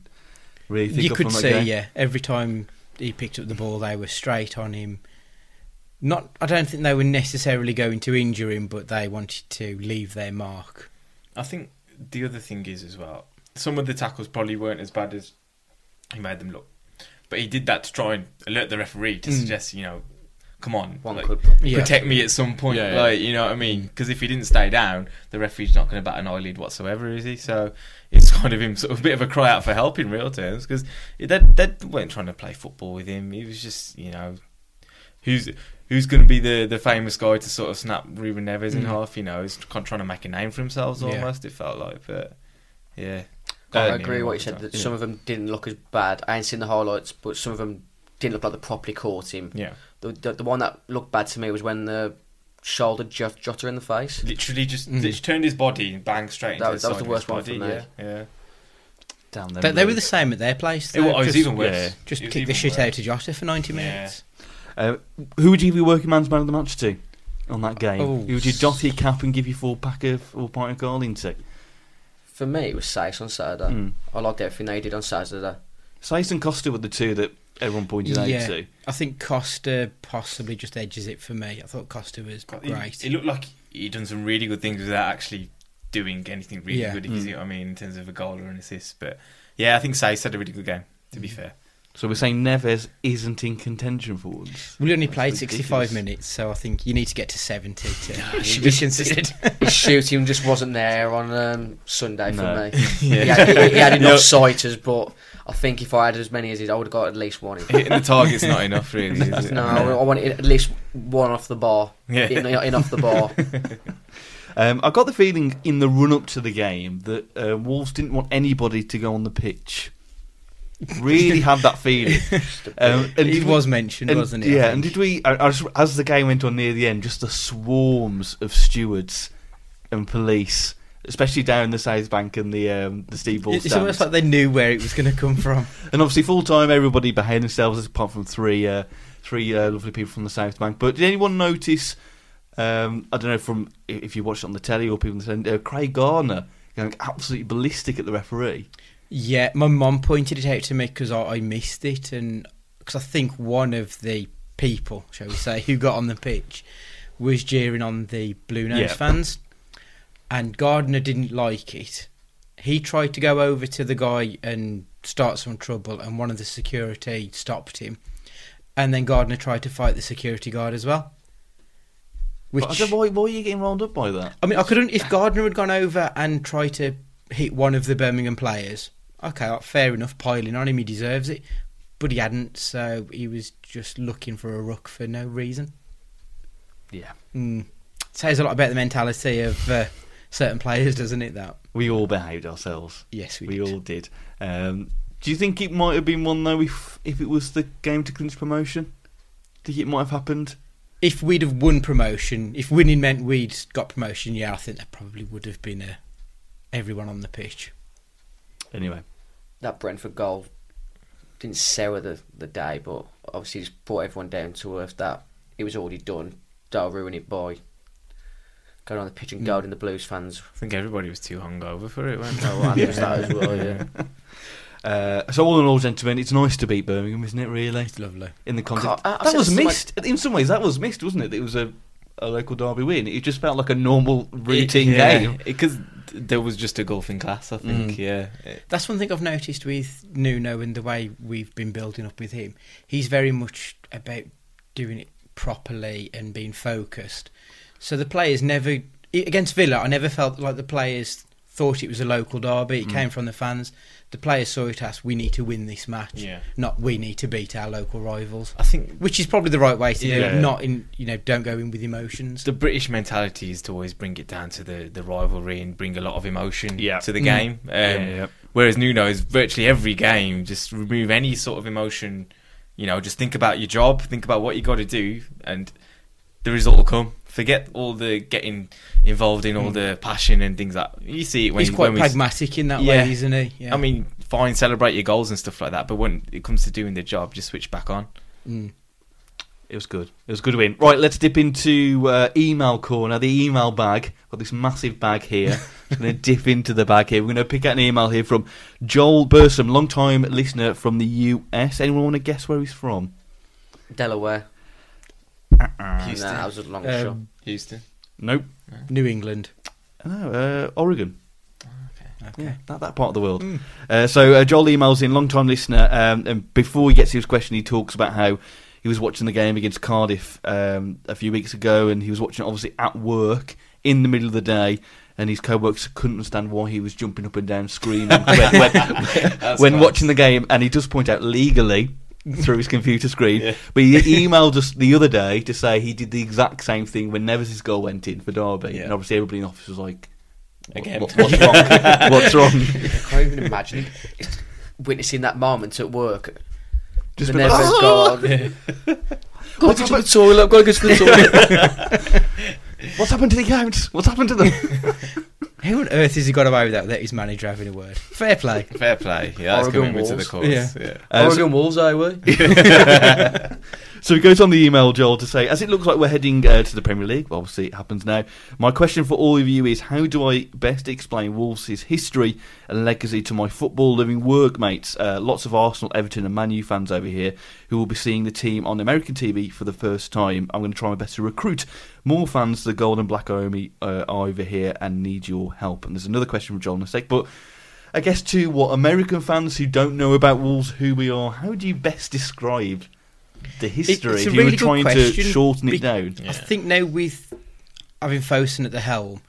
really think You of could from that see, game. yeah, every time he picked up the ball, they were straight on him. Not, I don't think they were necessarily going to injure him, but they wanted to leave their mark. I think the other thing is as well, some of the tackles probably weren't as bad as he made them look, but he did that to try and alert the referee to Mm. suggest, you know, come on, One like, could. Yeah. protect me at some point. Yeah, yeah. Like, you know what I mean? Because if he didn't stay down, the referee's not going to bat an eyelid whatsoever, is he? So it's kind of him sort of a bit of a cry out for help in real terms because they, they weren't trying to play football with him. He was just, you know, who's who's going to be the, the famous guy to sort of snap Ruben Neves in Mm. half? You know, he's kind of trying to make a name for himself Yeah. almost. It felt like, but yeah. I agree hear what you said. That Yeah. some of them didn't look as bad. I ain't seen the highlights, but some of them didn't look like they properly caught him. Yeah, The, the, the one that looked bad to me was when the shoulder Jot- Jota in the face. literally just Mm. literally turned his body and bang straight into That the was- that was the of his worst one for body. me. Yeah, yeah. Damn them They, they were the same at their place. It though, was just, even worse. yeah, Just kick the shit worse. out of Jota for 90 Yeah. minutes. Uh, who would you give your working man's man of the match to on that game? Oh. Who would you dot your cap and give you full pack of full pint of goal into? For me, it was Saïss on Saturday. Mm. I liked everything they did on Saturday. Saïss and Costa were the two that everyone pointed Yeah. out to. I think Costa possibly just edges it for me. I thought Costa was He- great. It looked like he'd done some really good things without actually doing anything really Yeah. good. If you Mm. see what I mean in terms of a goal or an assist. But yeah, I think Saïss had a really good game. To Mm. be fair, So we're saying Neves isn't in contention for once. We only That's played 65 ridiculous. minutes, so I think you need to get to 70 to Yeah, should be just- considered. His shooting just wasn't there on um, Sunday for No. me. He, had, he, he had enough sighters, but I think if I had as many as he, I would have got at least one. hitting the target's not enough, really. Is it? No, I wanted at least one off the bar. Yeah. In, in off the bar. Um, I got the feeling in the run up to the game that uh, Wolves didn't want anybody to go on the pitch. Really had that feeling. Um, and it did we- was mentioned, and- wasn't it? Yeah, and did we, as the game went on near the end, just the swarms of stewards and police, especially down the South Bank and the um, the Steve Bull It's stands. almost like they knew where it was going to come from. And obviously, full time, everybody behaved themselves apart from three uh, three uh, lovely people from the South Bank. But did anyone notice? Um, I don't know from if you watched it on the telly or people saying uh, Craig Gardner going absolutely ballistic at the referee. Yeah, my mum pointed it out to me because I, I missed it, and because I think one of the people, shall we say, who got on the pitch was jeering on the Blue Nose Yeah. fans, and Gardner didn't like it. He tried to go over to the guy and start some trouble, and one of the security stopped him, and then Gardner tried to fight the security guard as well. Which But I why, why are you getting rolled up by that? I mean, I couldn't. If Gardner had gone over and tried to hit one of the Birmingham players, okay, like, fair enough, piling on him, he deserves it. But he hadn't, so he was just looking for a ruck for no reason. Yeah, Mm. Says a lot about the mentality of uh, certain players, doesn't it? That we all behaved ourselves. yes, we, We, did. all did. Um, do you think it might have been one though if if it was the game to clinch promotion? Do you think it might have happened? If we'd have won promotion, if winning meant we'd got promotion, yeah, I think that probably would have been uh, everyone on the pitch. Anyway, that Brentford goal didn't sour the, the day, but obviously just brought everyone down to earth that it was already done. Don't ruin it by going on the pitch and Mm. goading the Blues fans. I think everybody was too hungover for it, weren't they? Oh, and there's that as well, yeah. uh, so all in all, gentlemen, it's nice to beat Birmingham, isn't it? Really, It's lovely. in the context I- I've that was this to my- missed. In some ways, that was missed, wasn't it? It was a, a local derby win. It just felt like a normal routine yeah, game. because there was just a golfing class. I think. Mm. Yeah. That's one thing I've noticed with Nuno and the way we've been building up with him. He's very much about doing it properly and being focused. So the players never against Villa. I never felt like the players thought it was a local derby. It Mm. came from the fans. The players saw it as we need to win this match, Yeah. not we need to beat our local rivals. I think Which is probably the right way to do it. Not in you know don't go in with emotions. the British mentality is to always bring it down to the, the rivalry and bring a lot of emotion Yeah. to the Mm. game. Um, Yeah, yeah. Whereas Nuno is virtually every game just remove any sort of emotion. You know, just think about your job, think about what you got to do, and the result will come. Forget all the getting involved in all Mm. the passion and things like you see it when He's quite when we- pragmatic in that Yeah. way, isn't he? Yeah. I mean, fine, celebrate your goals and stuff like that, but when it comes to doing the job, just switch back on. Mm. It was good. It was a good win. Right, let's dip into uh, email corner. The email bag. Got this massive bag here. Just going to dip into the bag here. We're going to pick out an email here from Joel Bursom, long time listener from the US. Anyone want to guess where he's from? Delaware. Uh, Houston. Nah, that was a long shot. Um, Houston. nope. New England. No, uh, Oregon. Okay. Yeah, that, that part of the world. Mm. Uh, so uh, Joel emails in, long time listener, um, and before he gets to his question, he talks about how he was watching the game against Cardiff um, a few weeks ago, and he was watching it obviously at work in the middle of the day, and his co-workers couldn't understand why he was jumping up and down screaming when, when, when watching the game, and he does point out legally through his computer screen. Yeah. But he emailed us the other day to say he did the exact same thing when Neves' goal went in for Derby, Yeah. and obviously everybody in the office was like, "What- Again. what- what's wrong? what's wrong?" I can't even imagine it. witnessing that moment at work. Just the been like, Neves gone. Gotta go to the toilet. Got to go to the toilet. What's happened to the accounts? What's happened to them? How on earth has he got away with that without his manager having a word? Fair play. Fair play. Yeah, that's Oregon commitment to the Wolves. cause. Yeah. Yeah. So, Oregon Wolves, are we? so he goes on the email, Joel, to say, as it looks like we're heading uh, to the Premier League, well, obviously it happens now. My question for all of you is, how do I best explain Wolves' history and legacy to my football-loving workmates? Uh, lots of Arsenal, Everton, and Man U fans over here who will be seeing the team on American TV for the first time. I'm going to try my best to recruit more fans to the Golden Black Army uh, over here and need your help. And there's another question from Joel in a sec, but. I guess to what American fans who don't know about Wolves, who we are, how do you best describe the history it's a if you were really good trying to question, shorten it be- down? Yeah. I think now with having Fosun at the helm,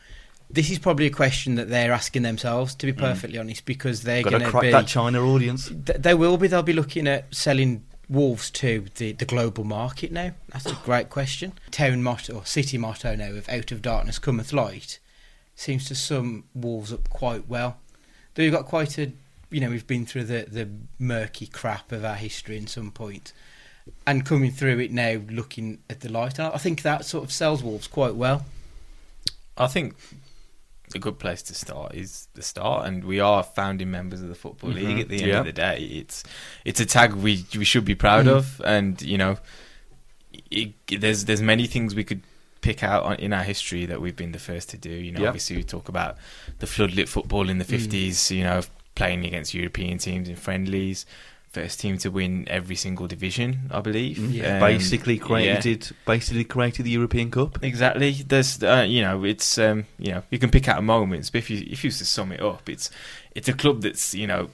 this is probably a question that they're asking themselves. To be mm. perfectly honest, because they're Got going to to crack be that China audience. th- they will be. They'll be looking at selling Wolves to the, the global market now. That's a great question. Town motto or city motto now of "Out of darkness cometh light" seems to sum Wolves up quite well. Though we've got quite a, you know, we've been through the the murky crap of our history in some point, and coming through it now, looking at the light. And I think that sort of sells Wolves quite well. I think a good place to start is the start, and we are founding members of the football Mhm. league. At the end Yeah. of the day, it's it's a tag we we should be proud Mm. of, and you know, it, there's there's many things we could pick out on, in our history that we've been the first to do. You know, Yeah. obviously we talk about the floodlit football in the Mm. fifties. You know, playing against European teams in friendlies. First team to win every single division, I believe. Yeah. Um, basically yeah. created, basically created the European Cup. Exactly. There's, uh, you know, it's, um, you know, you can pick out moments, but if you if you to sum it up, it's it's a club that's, you know,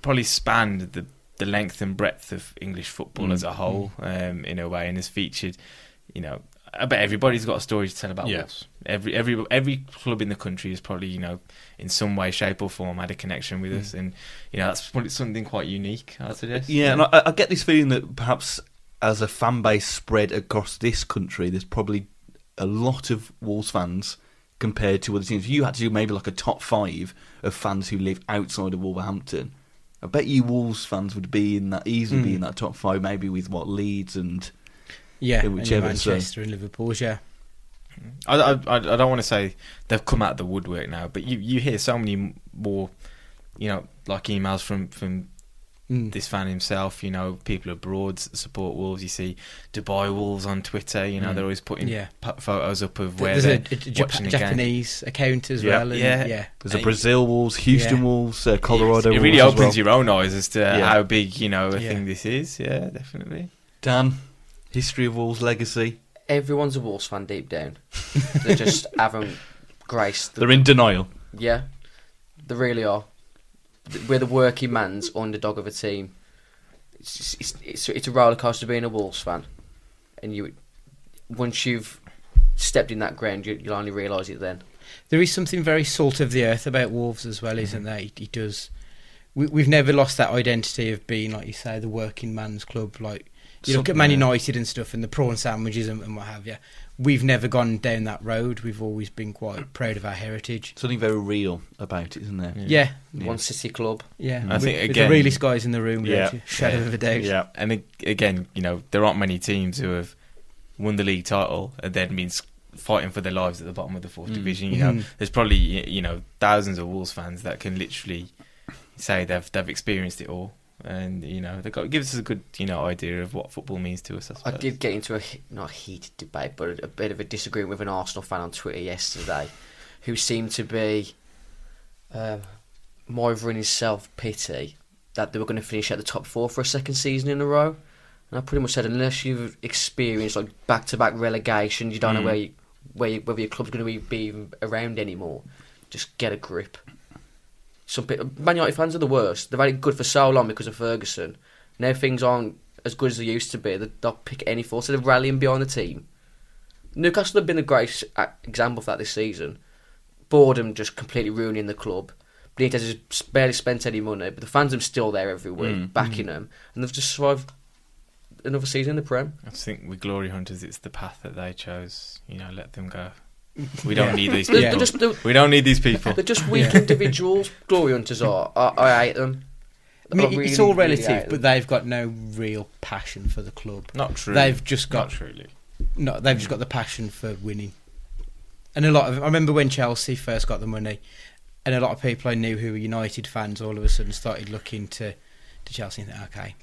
probably spanned the the length and breadth of English football Mm. as a whole, um, in a way, and has featured, you know, I bet everybody's got a story to tell about Yeah. Wolves. Every every every club in the country has probably, you know, in some way, shape, or form had a connection with us, and you know, that's probably something quite unique. I suggest. Yeah, and I, I get this feeling that perhaps as a fan base spread across this country, there's probably a lot of Wolves fans compared to other teams. If you had to do maybe like a top five of fans who live outside of Wolverhampton, I bet you Wolves fans would be in that easily be Mm. in that top five, maybe with what Leeds and Yeah, and whichever, so- Manchester and Liverpool's. Yeah, I, I, I don't want to say they've come out of the woodwork now, but you, you hear so many more, you know, like emails from, from Mm. this fan himself, you know, people abroad support Wolves. You see Dubai Wolves on Twitter, you know, Mm. they're always putting Yeah. photos up of where There's a, they're a Jap- watching game. Japanese account as Yeah. well. And, Yeah. yeah, there's a Brazil Wolves, Houston Yeah. Wolves, uh, Colorado. It really opens well. your own eyes as to how big, you know, a thing this is. Yeah, definitely. Dan, history of Wolves legacy. Everyone's a Wolves fan deep down. they just haven't graced. The, They're in denial. Yeah, they really are. We're the working man's underdog of a team. It's just- it's it's, it's a rollercoaster being a Wolves fan, and you once you've stepped in that ground, you, you'll only realise it then. There is something very salt of the earth about Wolves as well, isn't mm-hmm. there? He, he does. We, we've never lost that identity of being, like you say, the working man's club. Like you look at Man. United and stuff, and the prawn sandwiches and, and what have you. We've never gone down that road. We've always been quite proud of our heritage. Something very real about it, isn't there? Yeah, Yeah. One City club. yeah. I With- think, again- the realest guys in the room, Yeah. yeah, shadow Yeah. of a doubt. Yeah. And again, you know, there aren't many teams who have won the league title and then been fighting for their lives at the bottom of the fourth Mm. division. You know, Mm. there's probably you know thousands of Wolves fans that can literally say they've they've experienced it all, and you know they got gives us a good you know idea of what football means to us. I, I did get into a not a heated debate, but a, a bit of a disagreement with an Arsenal fan on Twitter yesterday, who seemed to be um, in his self pity that they were going to finish at the top four for a second season in a row. And I pretty much said, unless you've experienced like back to back relegation, you don't know Mm. where you, where you, whether your club's going to be, be around anymore. Just get a grip. Some people, Man United fans are the worst. They've had it good for so long because of Ferguson. Now things aren't as good as they used to be. They- They'll pick any force. They're rallying behind the team. Newcastle have been a great example of that this season. Boredom just completely ruining the club. Benitez has barely spent any money, but the fans are still there every week, Mm. backing them, and they've just survived another season in the Prem. I think with Glory Hunters, it's the path that they chose. You know, let them go. We don't need these people. they're just they're, we don't need these people. they're just weak Yeah. individuals. Glory hunters are. I, I hate them. I mean, I it's all relative, hate but they've got no real passion for the club. Not true. They've just not got truly. no, they've just got the passion for winning. And a lot of I remember when Chelsea first got the money, and a lot of people I knew who were United fans all of a sudden started looking to to Chelsea and think, okay,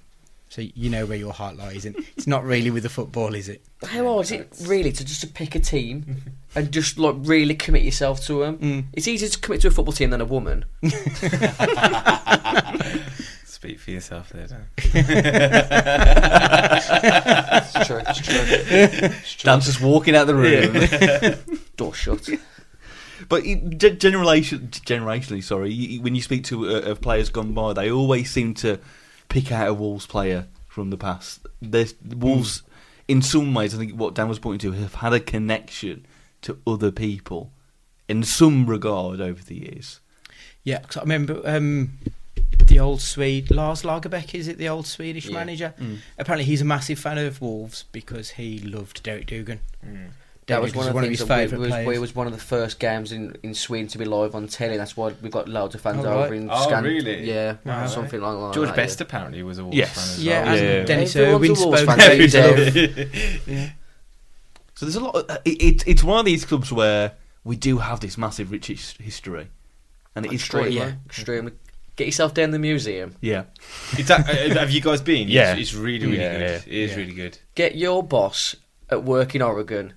so you know where your heart lies, and it's not really with the football, is it? How hard is it really to just to pick a team and just like really commit yourself to them? Mm. It's easier to commit to a football team than a woman. Speak for yourself there, Dan. It's true. It's true. It's true. Dan's just walking out the room. Door shut. But it- generation, generationally, sorry, when you speak to uh, of players gone by, they always seem to pick out a Wolves player from the past. There's the Wolves, in some ways, I think what Dan was pointing to, have had a connection to other people in some regard over the years. Yeah, because I remember um, the old Swede Lars Lagerbäck. Is it the old Swedish Yeah. manager? Mm. Apparently, he's a massive fan of Wolves because he loved Derek Dougan. Mm. That was one of the his things that favourite we, was, players. we was one of the first games in, in Sweden to be live on telly. That's why we've got loads of fans Oh, right. over in Oh, Scan- really? Yeah, Wow. something like that. George yeah. Best apparently was a Wolves Yes. fan as Yeah, well. and Yeah. Denis Everyone's Irwin a Wolves spoke. fan, about Dave. it. So there's a lot. Of, it, it, it's one of these clubs where we do have this massive rich his- history, and it is Extremely, great. yeah. extremely. Get yourself down the museum. Yeah, It's a- uh, have you guys been? Yeah. It's, it's really, really Yeah, good. yeah. It is Yeah. really good. Get your boss at work in Oregon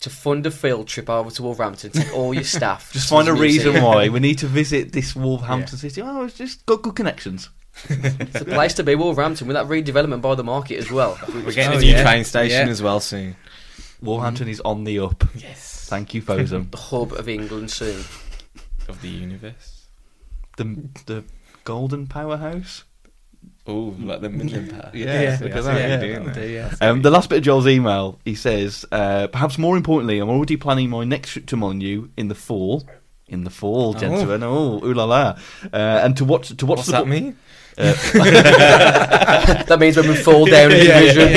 to fund a field trip over to Wolverhampton. Take all your staff. just to find a reason museum. why we need to visit this Wolverhampton city. Oh, it's just got good connections. It's a place to be, Wolverhampton, with that redevelopment by the market as well. We're getting Oh, a new yeah. train station Yeah. as well soon. Wolverhampton mm. is on the up. Yes. Thank you, Fosun. The hub of England soon. Of the universe. the the Golden Powerhouse. Oh, like the Midland Power. Yeah, See, look I at that, yeah. doing that'll do, yeah. Um, the last bit of Joel's email, he says, uh, perhaps more importantly, I'm already planning my next trip to Molineux in the fall. In the fall, Oh. gentlemen. Oh, ooh la la. Uh, and to watch to watch What's the that bo- mean? Uh, That means when we fall down in Yeah, division.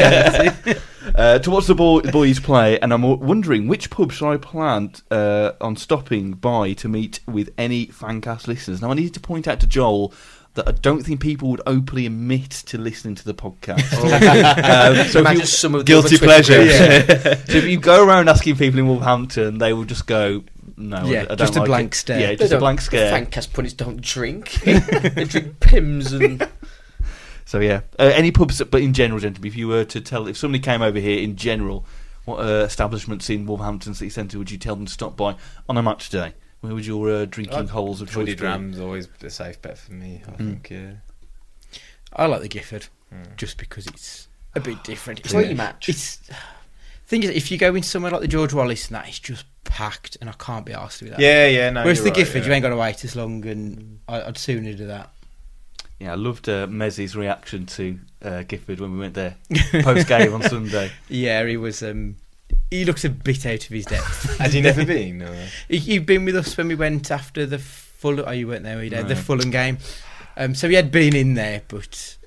yeah. uh, to watch the boy, boys play, and I'm wondering which pub should I plan uh, on stopping by to meet with any fancast listeners. Now, I needed to point out to Joel that I don't think people would openly admit to listening to the podcast. Um, so Imagine you- some of the guilty other pleasure. groups. so if you go around asking people in Wolverhampton, they will just go, "No, Yeah, I, don't just a like blank it." stare. Yeah, just a don't- blank scare. Fancast punish don't drink. they drink Pims and So yeah, uh, any pubs, but in general, gentlemen, if you were to tell, if somebody came over here in general, what uh, establishments in Wolverhampton City Centre would you tell them to stop by on a match day? Where would your uh, drinking I'd- holes of choice Wooded be? Ram's always a safe bet for me. I Mm. think. Yeah. I like the Gifford Mm. just because it's a bit different. It's, pre-match. it's thing is, if you go in somewhere like the George Wallis and that, it's just packed, and I can't be asked with that. Yeah, yeah. No, Whereas the right, Gifford, yeah. you ain't got to wait as long, and I, I'd sooner do that. Yeah, I loved uh, Mezzy's reaction to uh, Gifford when we went there post game on Sunday. Yeah, he was. Um, he looks a bit out of his depth. Had he never been? Or? He, you've been with us when we went after the full. Oh, you weren't there. were you, Dave? The No. Fulham game. Um, so he had been in there, but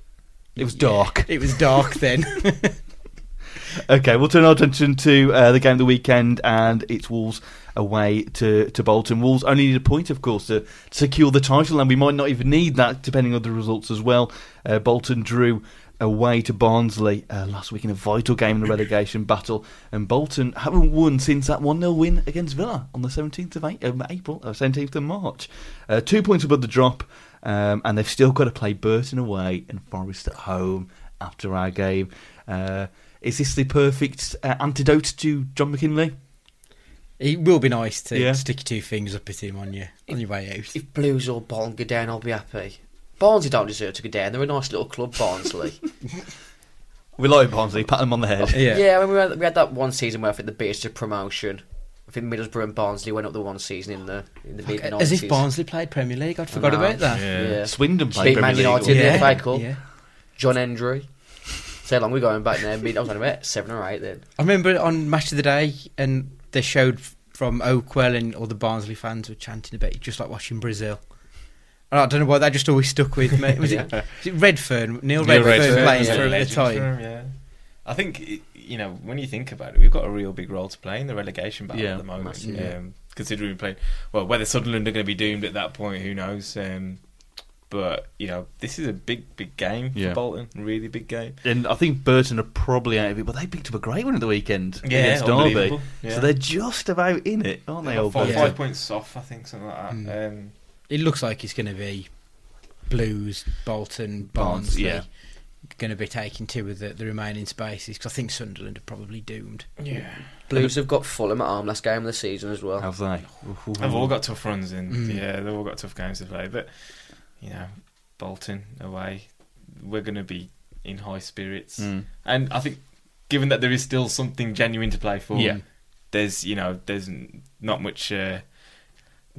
It was yeah, dark. It was dark then. Okay, we'll turn our attention to uh, the game of the weekend, and it's Wolves away to, to Bolton. Wolves only need a point, of course, to secure the title, and we might not even need that depending on the results as well. Uh, Bolton drew away to Barnsley uh, last week in a vital game in the relegation battle, and Bolton haven't won since that 1 0 win against Villa on the 17th of um, April, uh, 17th of March. Uh, two points above the drop, um, and they've still got to play Burton away and Forest at home after our game. Uh, is this the perfect uh, antidote to John McGinlay? it will be nice to Yeah. stick your two fingers up at him on you on your way out. If Blues or Bolton go down, I'll be happy. Barnsley don't deserve to go down. They're a nice little club, Barnsley. We like Barnsley, pat them on the head. Yeah. yeah, I mean, we, had, we had that one season where I think the beat us to promotion. I think Middlesbrough and Barnsley went up the one season in the in the mid nineties. As if Barnsley played Premier League, I'd forgot about that. Yeah. Yeah. Swindon played Beat Man Premier League. United in Yeah, the FA Cup. yeah. John Hendrie. So how long we're going back now? Mid- I was only about seven or eight then. I remember on Match of the Day, and they showed from Oakwell, and all the Barnsley fans were chanting about it, just like watching Brazil. And I don't know why that just always stuck with me. Was it, was it Redfearn? Neil, Neil Redfearn, Redfearn playing was a for it at legend the time. for yeah. I think you know when you think about it, we've got a real big role to play in the relegation battle Yeah, at the moment. massive. Yeah. Um, considering we played well, whether Sunderland are going to be doomed at that point, who knows? Um, but you know, this is a big, big game Yeah. for Bolton. Really big game. And I think Burton are probably out of it, but they picked up a great one at the weekend Yeah, against Derby. Yeah. So they're just about in it, aren't they, They're old five, Burton? five points off, I think, something like that. Mm. Um, It looks like it's going to be Blues, Bolton, Barnes, Barnsley. yeah. Going to be taking two of the, the remaining spaces because I think Sunderland are probably doomed. yeah, Blues have got Fulham at home last game of the season as well. Have they? they've all got tough runs, and Mm. yeah, they've all got tough games to play. But you know, Bolton away, we're going to be in high spirits. Mm. And I think, given that there is still something genuine to play for, Yeah. there's you know there's not much. Uh, you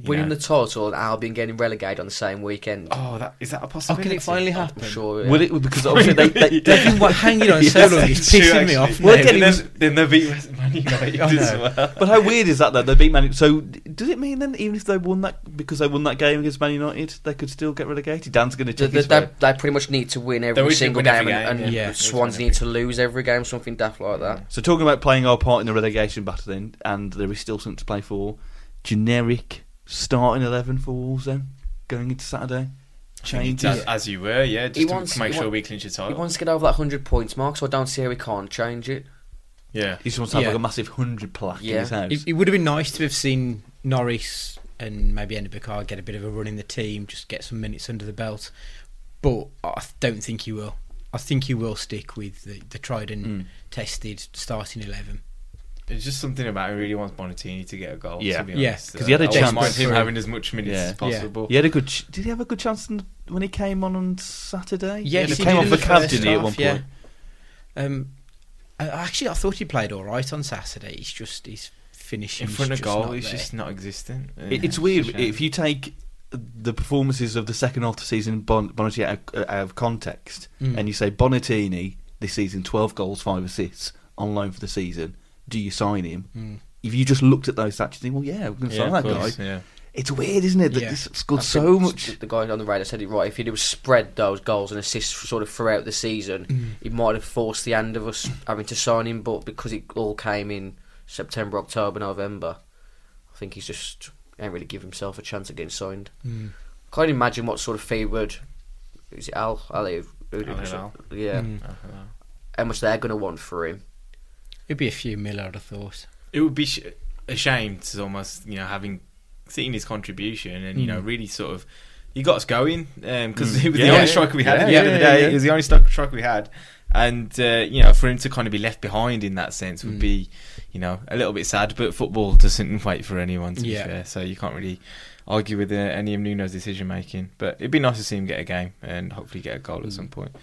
Winning know- the title and Albion getting relegated on the same weekend. oh, that is that a Oh, possibility? can it finally I'm happen? sure. yeah. Will it? Because obviously they, they, They've been wa- hanging on so Yes, long, it's it's true, pissing me off. Well, now. again, And was- then, then they beat Man United as well. But how weird is that though? They beat Man. United. So does it mean then even if they won that because they won that game against Man United, they could still get relegated? Dan's going to They, check they, his they, they pretty much need to win every single win every game, and, game, and yeah. Swans need to lose every game, something daft like that. So talking about playing our part in the relegation battle then, and there is still something to play for. Generic starting eleven for Wolves then going into Saturday. Changes. as, as you were, yeah, just He to wants- make sure want- we clinch the He title. wants to get over that 100 points mark, so I don't see how he can't change it. yeah, He just wants to have Yeah. like a massive hundred plaque in his house. It, it would have been nice to have seen Norris and maybe Enobakhare get a bit of a run in the team, just get some minutes under the belt. But I don't think he will. I think he will stick with the, the tried and Mm. tested starting 11. It's just something about he really wants Bonatini to get a goal. Yeah. to be Yeah, honest. 'cause he had a I wouldn't chance mind him having as much minutes Yeah. as possible. He had a good. Ch- did he have a good chance in- when he came on on Saturday? Yes, he, he came did off in the the cab, didn't he? At one yeah. point. Um, I- actually, I thought he played all right on Saturday. He's just his finishing In front of goal, not he's there. just not existent. It, it's Yeah, weird if you take the performances of the second half of the season, bon- Bonatini out of, out of context, Mm. and you say Bonatini this season, twelve goals, five assists on loan for the season. Do you sign him? Mm. If you just looked at those stats, you think, well, yeah, we're going to yeah, sign of that guy. Yeah. It's weird, isn't it? That Yeah. this scored so much. The, the guy on the radar said it right. If he'd have spread those goals and assists sort of throughout the season, Mm. it might have forced the hand of us having to sign him. But because it all came in September, October, November, I think he's just ain't really give himself a chance of getting signed. Mm. Can't imagine what sort of fee would is it Al-Hilal? who- Al Yeah, Mm. I how much they're going to want for him? It'd be a few mil, I'd have thought. It would be sh- a shame to almost, you know, having seen his contribution and you know Mm. really sort of he got us going because Mm. he was Yeah, the only yeah. striker we had Yeah, at the yeah, end of the day. yeah. He was the only striker striker we had, and uh, you know for him to kind of be left behind in that sense would Mm. be, you know, a little bit sad. But football doesn't wait for anyone to Yeah. be fair, so you can't really argue with uh, any of Nuno's decision making. But it'd be nice to see him get a game and hopefully get a goal at Mm. some point.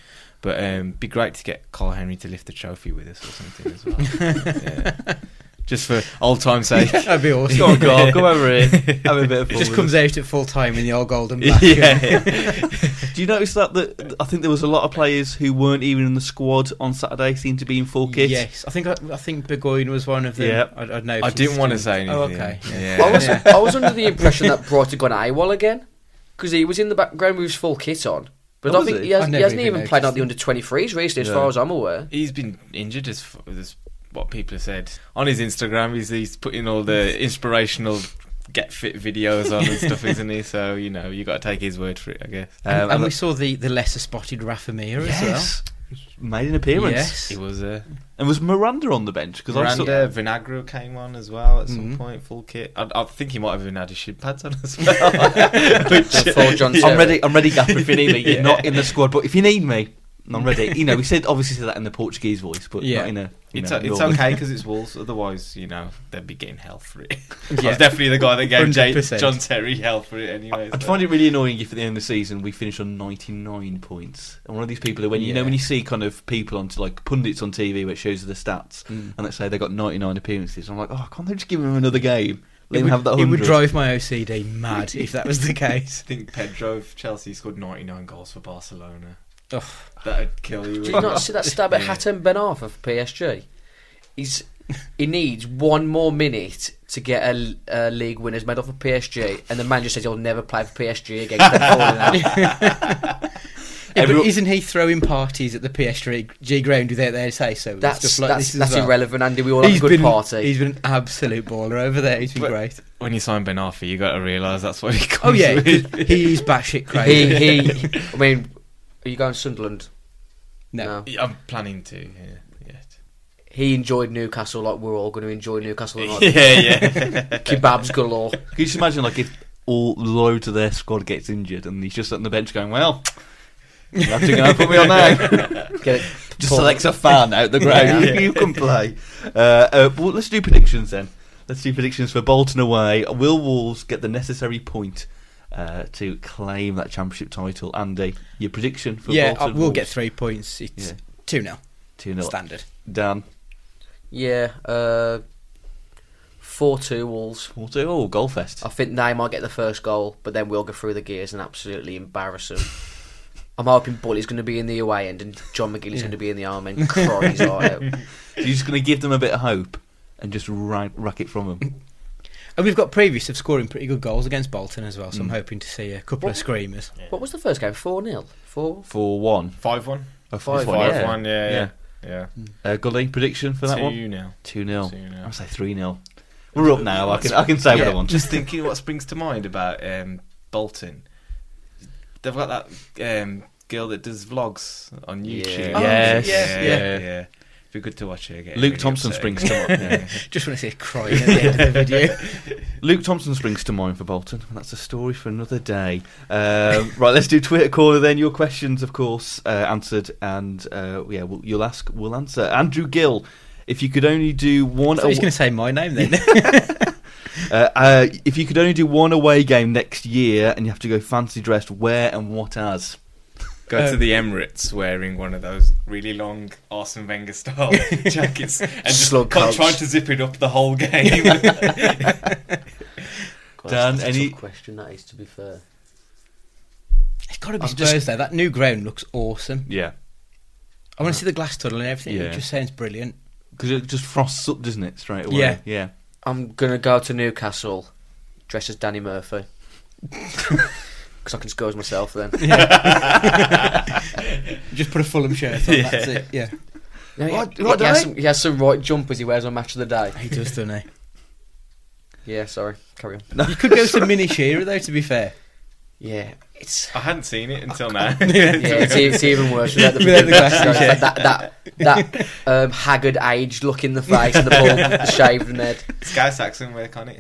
But um, be great to get Karl Henry to lift the trophy with us or something as well. yeah. just for old time's sake. That'd be awesome. Go on, Karl, come over here. Have a bit of It fun. just comes us. out at full time in the old golden and black. yeah. Do you notice that? The, I think there was a lot of players who weren't even in the squad on Saturday seemed to be in full kit. Yes, I think I, I think Burgoyne was one of them. Yeah. I, I know. I didn't want to say anything. Oh, okay. Yeah. I was Yeah. I was under the impression that Bright had gone AWOL again because he was in the background with his full kit on. But Oh, I was think he? he, has, he hasn't even even played noticed on the under 23s recently, as Yeah. far as I'm aware. He's been injured, as, as what people have said on his Instagram. He's he's putting all the inspirational get fit videos on and stuff, isn't he? So you know you got to take his word for it, I guess. Um, And, and and we the- saw the, the lesser spotted Rafa Mir as well. Yes, made an appearance. Yes. He was uh, And was Miranda on the bench? Because I saw. Miranda Vinagre came on as well at some Mhm. point, full kit. I, I think he might have even had his shin pads on as well. Which- John I'm ready. I'm ready, Gaffer. If you need me, you're Yeah. not in the squad, but if you need me, I'm ready. You know, we said obviously said that in the Portuguese voice, but Yeah. not in a. You It's, know, it's normal- okay because it's Wolves. Otherwise, you know, they'd be getting hell for it. I was definitely the guy that gave Jay, John Terry hell for it anyway. I'd find it really annoying if at the end of the season we finish on 99 points. And one of these people who, when you know, when you see kind of people on like pundits on TV where it shows the stats Mm. and they say they got 99 appearances, I'm like, oh, can't they just give him another game? Let It would, have that it would drive my OCD mad if that was the case. I think Pedro of Chelsea scored 99 goals for Barcelona. Ugh. That'd kill you. Did you wouldn't see that stab at Yeah. Hatem Ben Arfa for PSG? He's he needs one more minute to get a, a league winners medal for PSG, and the manager says he'll never play for PSG again. 'cause they're falling out. Yeah, Everyone- but isn't he throwing parties at the PSG ground without their say so? and That's stuff like that's, this as that's well? irrelevant, Andy. We all have He's a good been, party. He's been an absolute baller over there. He's been But- great. When you sign Ben Arfa, you got to realise that's what he oh, comes Oh yeah, with. 'cause he is batshit crazy. he he. I mean, are you going to Sunderland? no. I'm planning to. Yeah. yeah. He enjoyed Newcastle like we're all going to enjoy Newcastle. tonight. yeah, yeah. Kebabs galore. Can you just imagine, like, if all loads of their squad gets injured and he's just on the bench going, well, you have to go put me on now. Get it. just selects a fan out the ground. you, you can play. Uh, uh, well, let's do predictions then. Let's do predictions for Bolton away. Will Wolves get the necessary point uh, to claim that championship title? Andy, your prediction for Yeah, Bolton? I- we'll get three points. It's Yeah. two 0 two 0 standard. Dan, Yeah, uh, four two Wolves. four two. Oh, goal fest. I think they might get the first goal, but then we'll go through the gears and absolutely embarrass them. I'm hoping Bully's going to be in the away end and John McGinlay's going to be in the arm end, crying his eye out. So you're just going to give them a bit of hope and just rack, rack it from them. And we've got previous of scoring pretty good goals against Bolton as well, so I'm Mm. hoping to see a couple What- of screamers. What was the first game? 4 0? 4? For one, 5 1. a Five one, one, yeah. 5 1, yeah. Yeah. yeah. Uh, Gully prediction for that 2 one? now. Two 0 Two nil. I'll say three 0 We're up now. I can I can say what I want. Just thinking what springs to mind about um, Bolton. They've got that um, girl that does vlogs on Yeah. YouTube. Oh, Yes. yeah, yeah. yeah, yeah. Be good to watch it again. Luke Thompson springs to mind. Yeah. Just want to see it crying at the end of the video. Luke Thompson springs to mind for Bolton. and That's a story for another day. Um, right, let's do Twitter corner then. Your questions, of course, uh, answered, and uh, yeah, we'll, you'll ask, we'll answer. Andrew Gill, if you could only do one, So he's aw- going to say my name then. uh, uh, if you could only do one away game next year, and you have to go fancy dressed, where and what as? Go to Um, the Emirates wearing one of those really long Arsene Wenger style jackets and just Slug con- coats. trying to zip it up the whole game. Dan, that's a any- tough question that is, to be fair. it's got to be I'm Spurs just- though. That new ground looks awesome. Yeah, I want to see the glass tunnel and everything. Yeah. It just sounds brilliant. because it just frosts up, doesn't it, straight away? Yeah. yeah. I'm going to go to Newcastle dressed as Danny Murphy. Because I can score as myself then. Just put a Fulham shirt on. That's it. Yeah, No, he, What- he what has day? some, he has some right jumpers he wears on Match of the Day. he does, doesn't he? Yeah, sorry. Carry on. You could go to Mini Shearer though. To be fair, Yeah, it's I hadn't seen it until now. yeah, it's, it's even worse without the, Without the glasses, yeah. that that that, that um, haggard, aged look in the face and the bald, the shaved head. Sky Saxon work on it.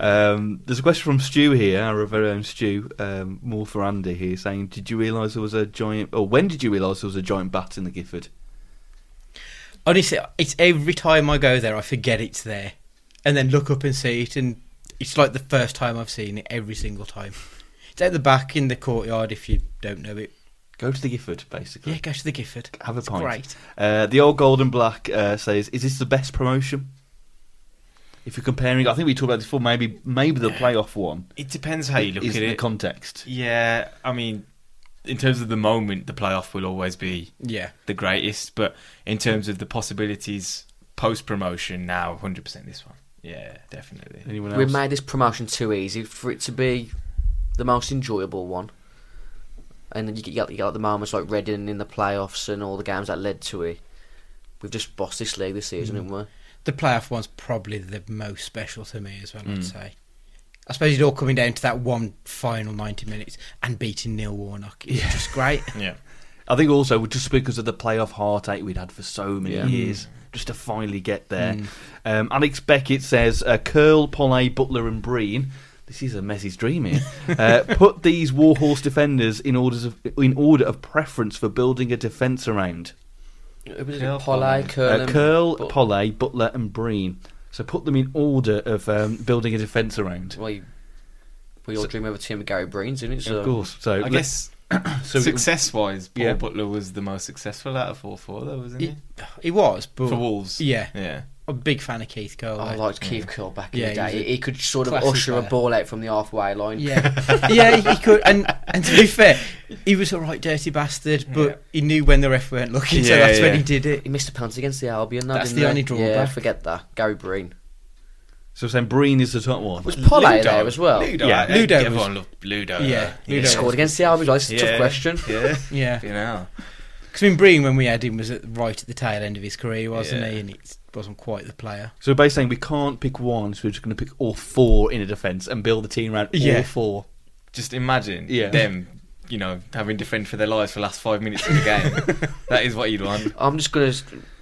Um, there's a question from Stu here, our very own Stu, um, more for Andy here, saying, "Did you realise there was a giant? Or when did you realise there was a giant bat in the Gifford?" honestly, it's every time I go there, I forget it's there, and then look up and see it, and it's like the first time I've seen it every single time. It's at the back in the courtyard. If you don't know it, Go to the Gifford, basically. yeah, go to the Gifford. Have a It's pint. great. Uh, the old Gold and Black uh, says, "Is this the best promotion?" If you're comparing, I think we talked about this before. Maybe maybe the playoff one It depends how you look is at it. In the it. context. yeah, I mean, in terms of the moment, the playoff will always be Yeah. the greatest. But in terms of the possibilities post promotion, now 100% this one. Yeah, definitely. Anyone else? We else? made this promotion too easy for it to be the most enjoyable one. And then you get, you get, you get like the moments like Reading in the playoffs and all the games that led to it. We've just bossed this league this season, Mm. haven't we? The playoff one's probably the most special to me as well, I'd Mm. say. I suppose it's all coming down to that one final 90 minutes and beating Neil Warnock. It's just great. Yeah. I think also just because of the playoff heartache we'd had for so many Yeah. years, just to finally get there. Mm. Um, Alex Beckett says, uh, "Curle, Pollet, Butler, and Breen." This is a message dream here. Uh, put these Warhorse defenders in orders of in order of preference for building a defence around. It was Curle, Pollet, Pollet. Curle, Uh, Curle, But- Pollet, Butler, and Breen. So put them in order of um, building a defence around. Well, you, we all So- dream of a team with Gary Breen's in it. So of course. So I let- guess so success wise, Paul Yeah. Butler was the most successful out of 4 4, though, wasn't he? He, he was, but For Wolves. yeah, Yeah. A big fan of Keith Curle. I liked Keith Curle back in Yeah, the day. He, he could sort of classy usher a ball out from the halfway line. Yeah, yeah, he could. And and to be fair, he was a right dirty bastard, but Yeah. he knew when the ref weren't looking, so Yeah, that's when he did it. He missed a penalty against the Albion. Though, That's the he? only Yeah, drawback. forget that. Gary Breen. so saying Breen is the top one. Was Pollet Ludo. there as well? Ludo. Yeah, I- Ludo Everyone loved Ludo. Yeah, He Ludo scored was- against the Albion. That's a Yeah. tough question. Yeah. Yeah, You know. because I mean, Breen when we had him was at, right at the tail end of his career, wasn't Yeah. he? And it wasn't quite the player. So we're basically saying we can't pick one, so we're just going to pick all four in a defence and build a team around all Yeah. four. Just imagine Yeah. them, you know, having to defend for their lives for the last five minutes of the game. that is what you'd want. I'm just gonna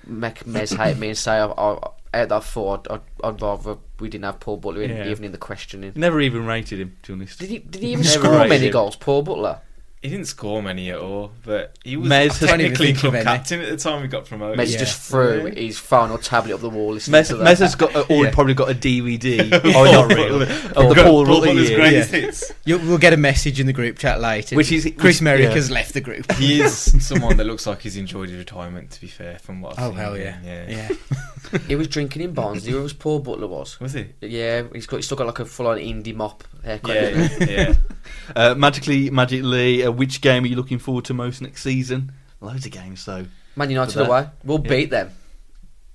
make Mez hate me and say I, I, out of that four, I'd, I'd rather we didn't have Paul Butler in, Yeah. even in the questioning. Never even rated him, to be honest. Did he? Did he even Never score rated many him. goals, Paul Butler? He didn't score many at all, but he was Mez technically club captain at the time we got promoted. Mez Yeah. just threw Yeah. his phone or tablet up the wall. listening Mez, to Mez that. has got already Yeah. probably got a DVD. oh, not really. Of the Paul Paul Butler greatest hits. You'll, we'll get a message in the group chat later. Which is- Chris which- Merrick yeah. has left the group. He is someone that looks like he's enjoyed his retirement. To be fair, from what I've Oh seen. hell of yeah, yeah. He was drinking in Barnsley. It was Paul Butler was. Was he? Yeah, he's got. He's still got like a full-on indie mop haircut. Yeah, hasn't yeah. yeah. Uh, magically, Magic Lee, uh, which game are you looking forward to most next season? Loads of games, though. Man United away. We'll Yeah. beat them.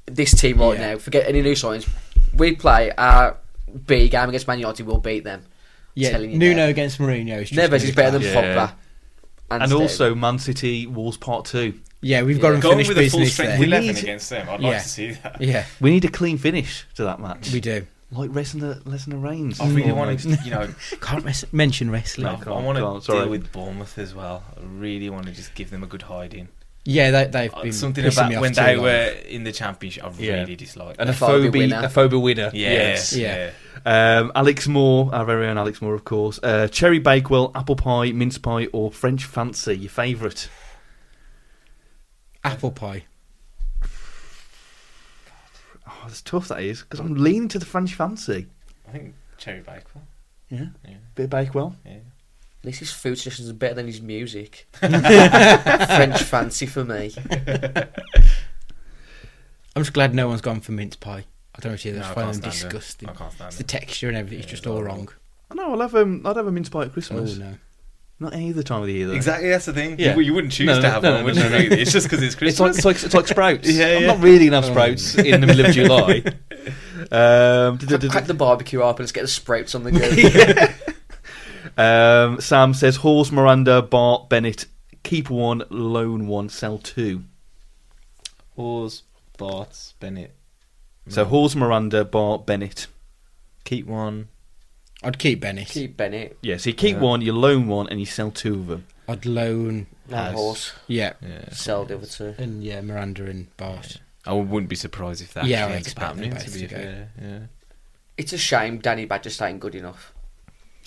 This team right Yeah. now. Forget any new signings. We play our B game against Man United. We'll beat them. Yeah, Telling you Nuno now. against Mourinho is just Neves is better than class. Yeah. Pogba. And, Sterling. also, Man City Wolves Part 2. Yeah, we've Yeah. got Going unfinished with a full strength there. We eleven need- against them, I'd Yeah. like to see that. Yeah, We need a clean finish to that match. we do. Like Lesnar, Lesnar Reigns. I really want to, you know, Can't res- mention wrestling. I, can't, want can't, to sorry. deal with Bournemouth as well. I really want to just give them a good hiding. Yeah, they, they've Uh, been Something pissing me about off when they long. were in the championship, I Yeah. really disliked. And a A phobia Afobe winner. winner. Afobe winner. Yes, Yeah. yeah. Um, Alex Moore, our very own Alex Moore, of course. Uh, cherry Bakewell, apple pie, mince pie, or French fancy. Your favourite? apple pie. Oh, it's tough. That is because I'm leaning to the French fancy. I think Cherry Bakewell. Yeah, Yeah, bit of Bakewell. yeah. At least his food suggestions are better than his music. French fancy for me. I'm just glad no one's gone for mince pie. I don't know if you No, I find can't them stand it. disgusting. I can't stand It's the texture and everything. It's just it's all wrong. I know. I'll have um, I'd have a mince pie at Oh Christmas. no. Not any other time of the year though. Exactly, that's the thing. Yeah. You, you wouldn't choose No, to have no, one, no, would no, you? no. Really? It's just because it's It's like Christmas. it's like it's like sprouts. Yeah, I'm yeah. not really gonna have Oh. sprouts in the middle of July. Um, duh, duh, Crack, crack the barbecue up and let's get the sprouts on the go. duh. um, Sam says Hause, Miranda, Batth, Bennett, keep one, loan one, sell two. Hause, Batth, Bennett. So Hause, Miranda, Batth, Bennett. keep one. I'd keep Bennett. Keep Bennett. Yeah, so you keep Yeah. one, you loan one, and you sell two of them. I'd loan. No Has. horse. Yeah, Yeah. Sell the other two. and yeah, Miranda and Batth. I wouldn't be surprised if that Yeah, actually I ends up expect them happening. both To to be go. fair, yeah. It's a shame Danny Badger's ain't good enough.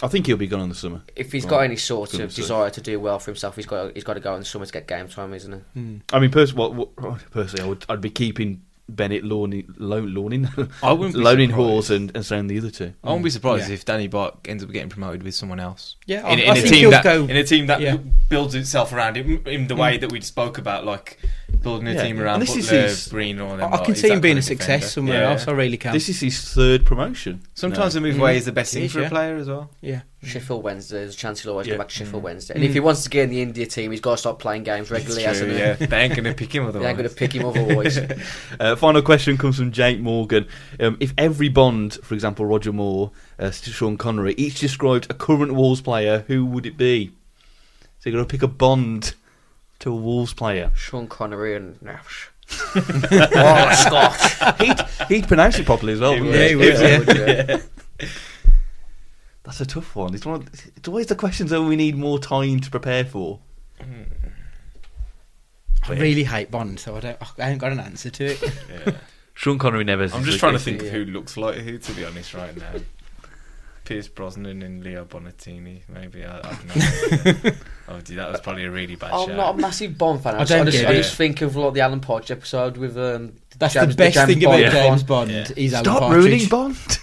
I think he'll be gone in the summer. If he's Right. got any sort Good of to see. desire to do well for himself, he's got he's got to go in the summer to get game time, isn't he? Hmm. I mean, pers- what, what, personally, I would, I'd be keeping Bennett loaning, loan, loaning, I wouldn't be loaning surprised. Hause and, and selling the other two. I won't be mm. surprised Yeah. if Danny Batth ends up getting promoted with someone else. Yeah, in, I- in I a think team he'll that go- in a team that yeah. builds itself around him in the mm. way that we spoke about, like building a Yeah. team around And this is his- Green, or them. I, I can see him being a success defender. somewhere Yeah. else. I really can. This is his third promotion. Sometimes No. a move Mm. away is the best thing is, for a player as well. yeah. Sheffield Wednesday, there's a chance he'll always Yeah. go back to Sheffield Mm. Wednesday. And if he wants to get in the India team, he's got to start playing games regularly, It's hasn't true, yeah. They ain't going to pick him They otherwise. ain't going to pick him otherwise. Uh, final question comes from Jake Morgan. Um, if every Bond, for example, Roger Moore, uh, Sean Connery, each described a current Wolves player, who would it be? So you're going to pick a Bond to a Wolves player. Sean Connery and Nash. oh, Scott. He'd, he'd pronounce it properly as well. He wouldn't Yeah, he? he would, Yeah, yeah. yeah. That's a tough one. It's, one of, it's always the questions that we need more time to prepare for. I really hate Bond, so I don't. I haven't got an answer to it. Yeah. Sean Connery never. I'm just trying to think of Yeah. who looks like who, to be honest, right now. Pierce Brosnan and Leo Bonatini, maybe. I, I don't know. oh, dude, that was probably a really bad I'm show. not a massive Bond fan. I, I just, don't I, just, get I it. just think of like the Alan Partridge episode with um, That's James- the best James thing about Bond James one. Bond. Yeah. Is Alan Stop Partridge. ruining Bond.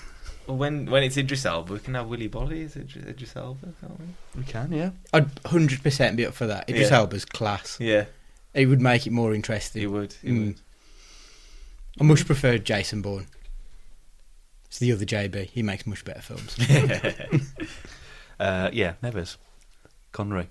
Well, when when it's Idris Elba, we can have Willy Boly. Is it Idris, Idris Elba? Can't we? We can, yeah. I'd hundred percent be up for that. Idris Yeah. Elba's class. Yeah, It would make it more he interesting. would. He Mm. would. I much prefer Jason Bourne. It's the other JB. He makes much better films. Uh, yeah, Neves. Connery.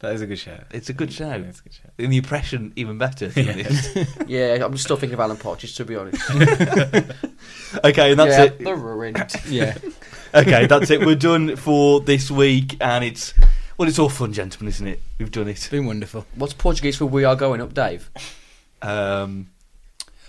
That is a good show. It's a good show. Yeah, it's a good show. And the impression, even better. to be honest. Yeah, I'm still thinking of Alan Partridge, to be honest. okay, and that's yeah, it. they're ruined. yeah. Okay, that's it. We're done for this week, and it's well, it's all fun, gentlemen, isn't it? We've done it. It's been wonderful. What's Portuguese for we are going up, Dave? Um,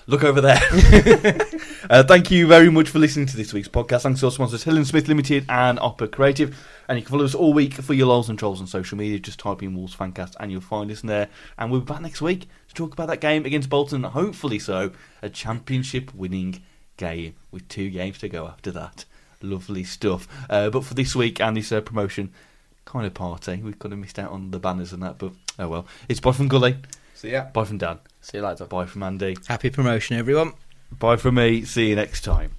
look over there. uh, thank you very much for listening to this week's podcast. Thanks to our sponsors, Hill and Smith Limited and Opera Creative. And you can follow us all week for your lols and trolls on social media. Just type in Wolves Fancast and you'll find us there. And we'll be back next week to talk about that game against Bolton. Hopefully, so a championship winning game with two games to go after that. Lovely stuff. Uh, but for this week and this uh, promotion kind of party, we've kind of missed out on the banners and that. But oh well. It's bye from Gully, So yeah. bye from Dan, See you later. bye from Andy. Happy promotion, everyone. Bye from me. See you next time.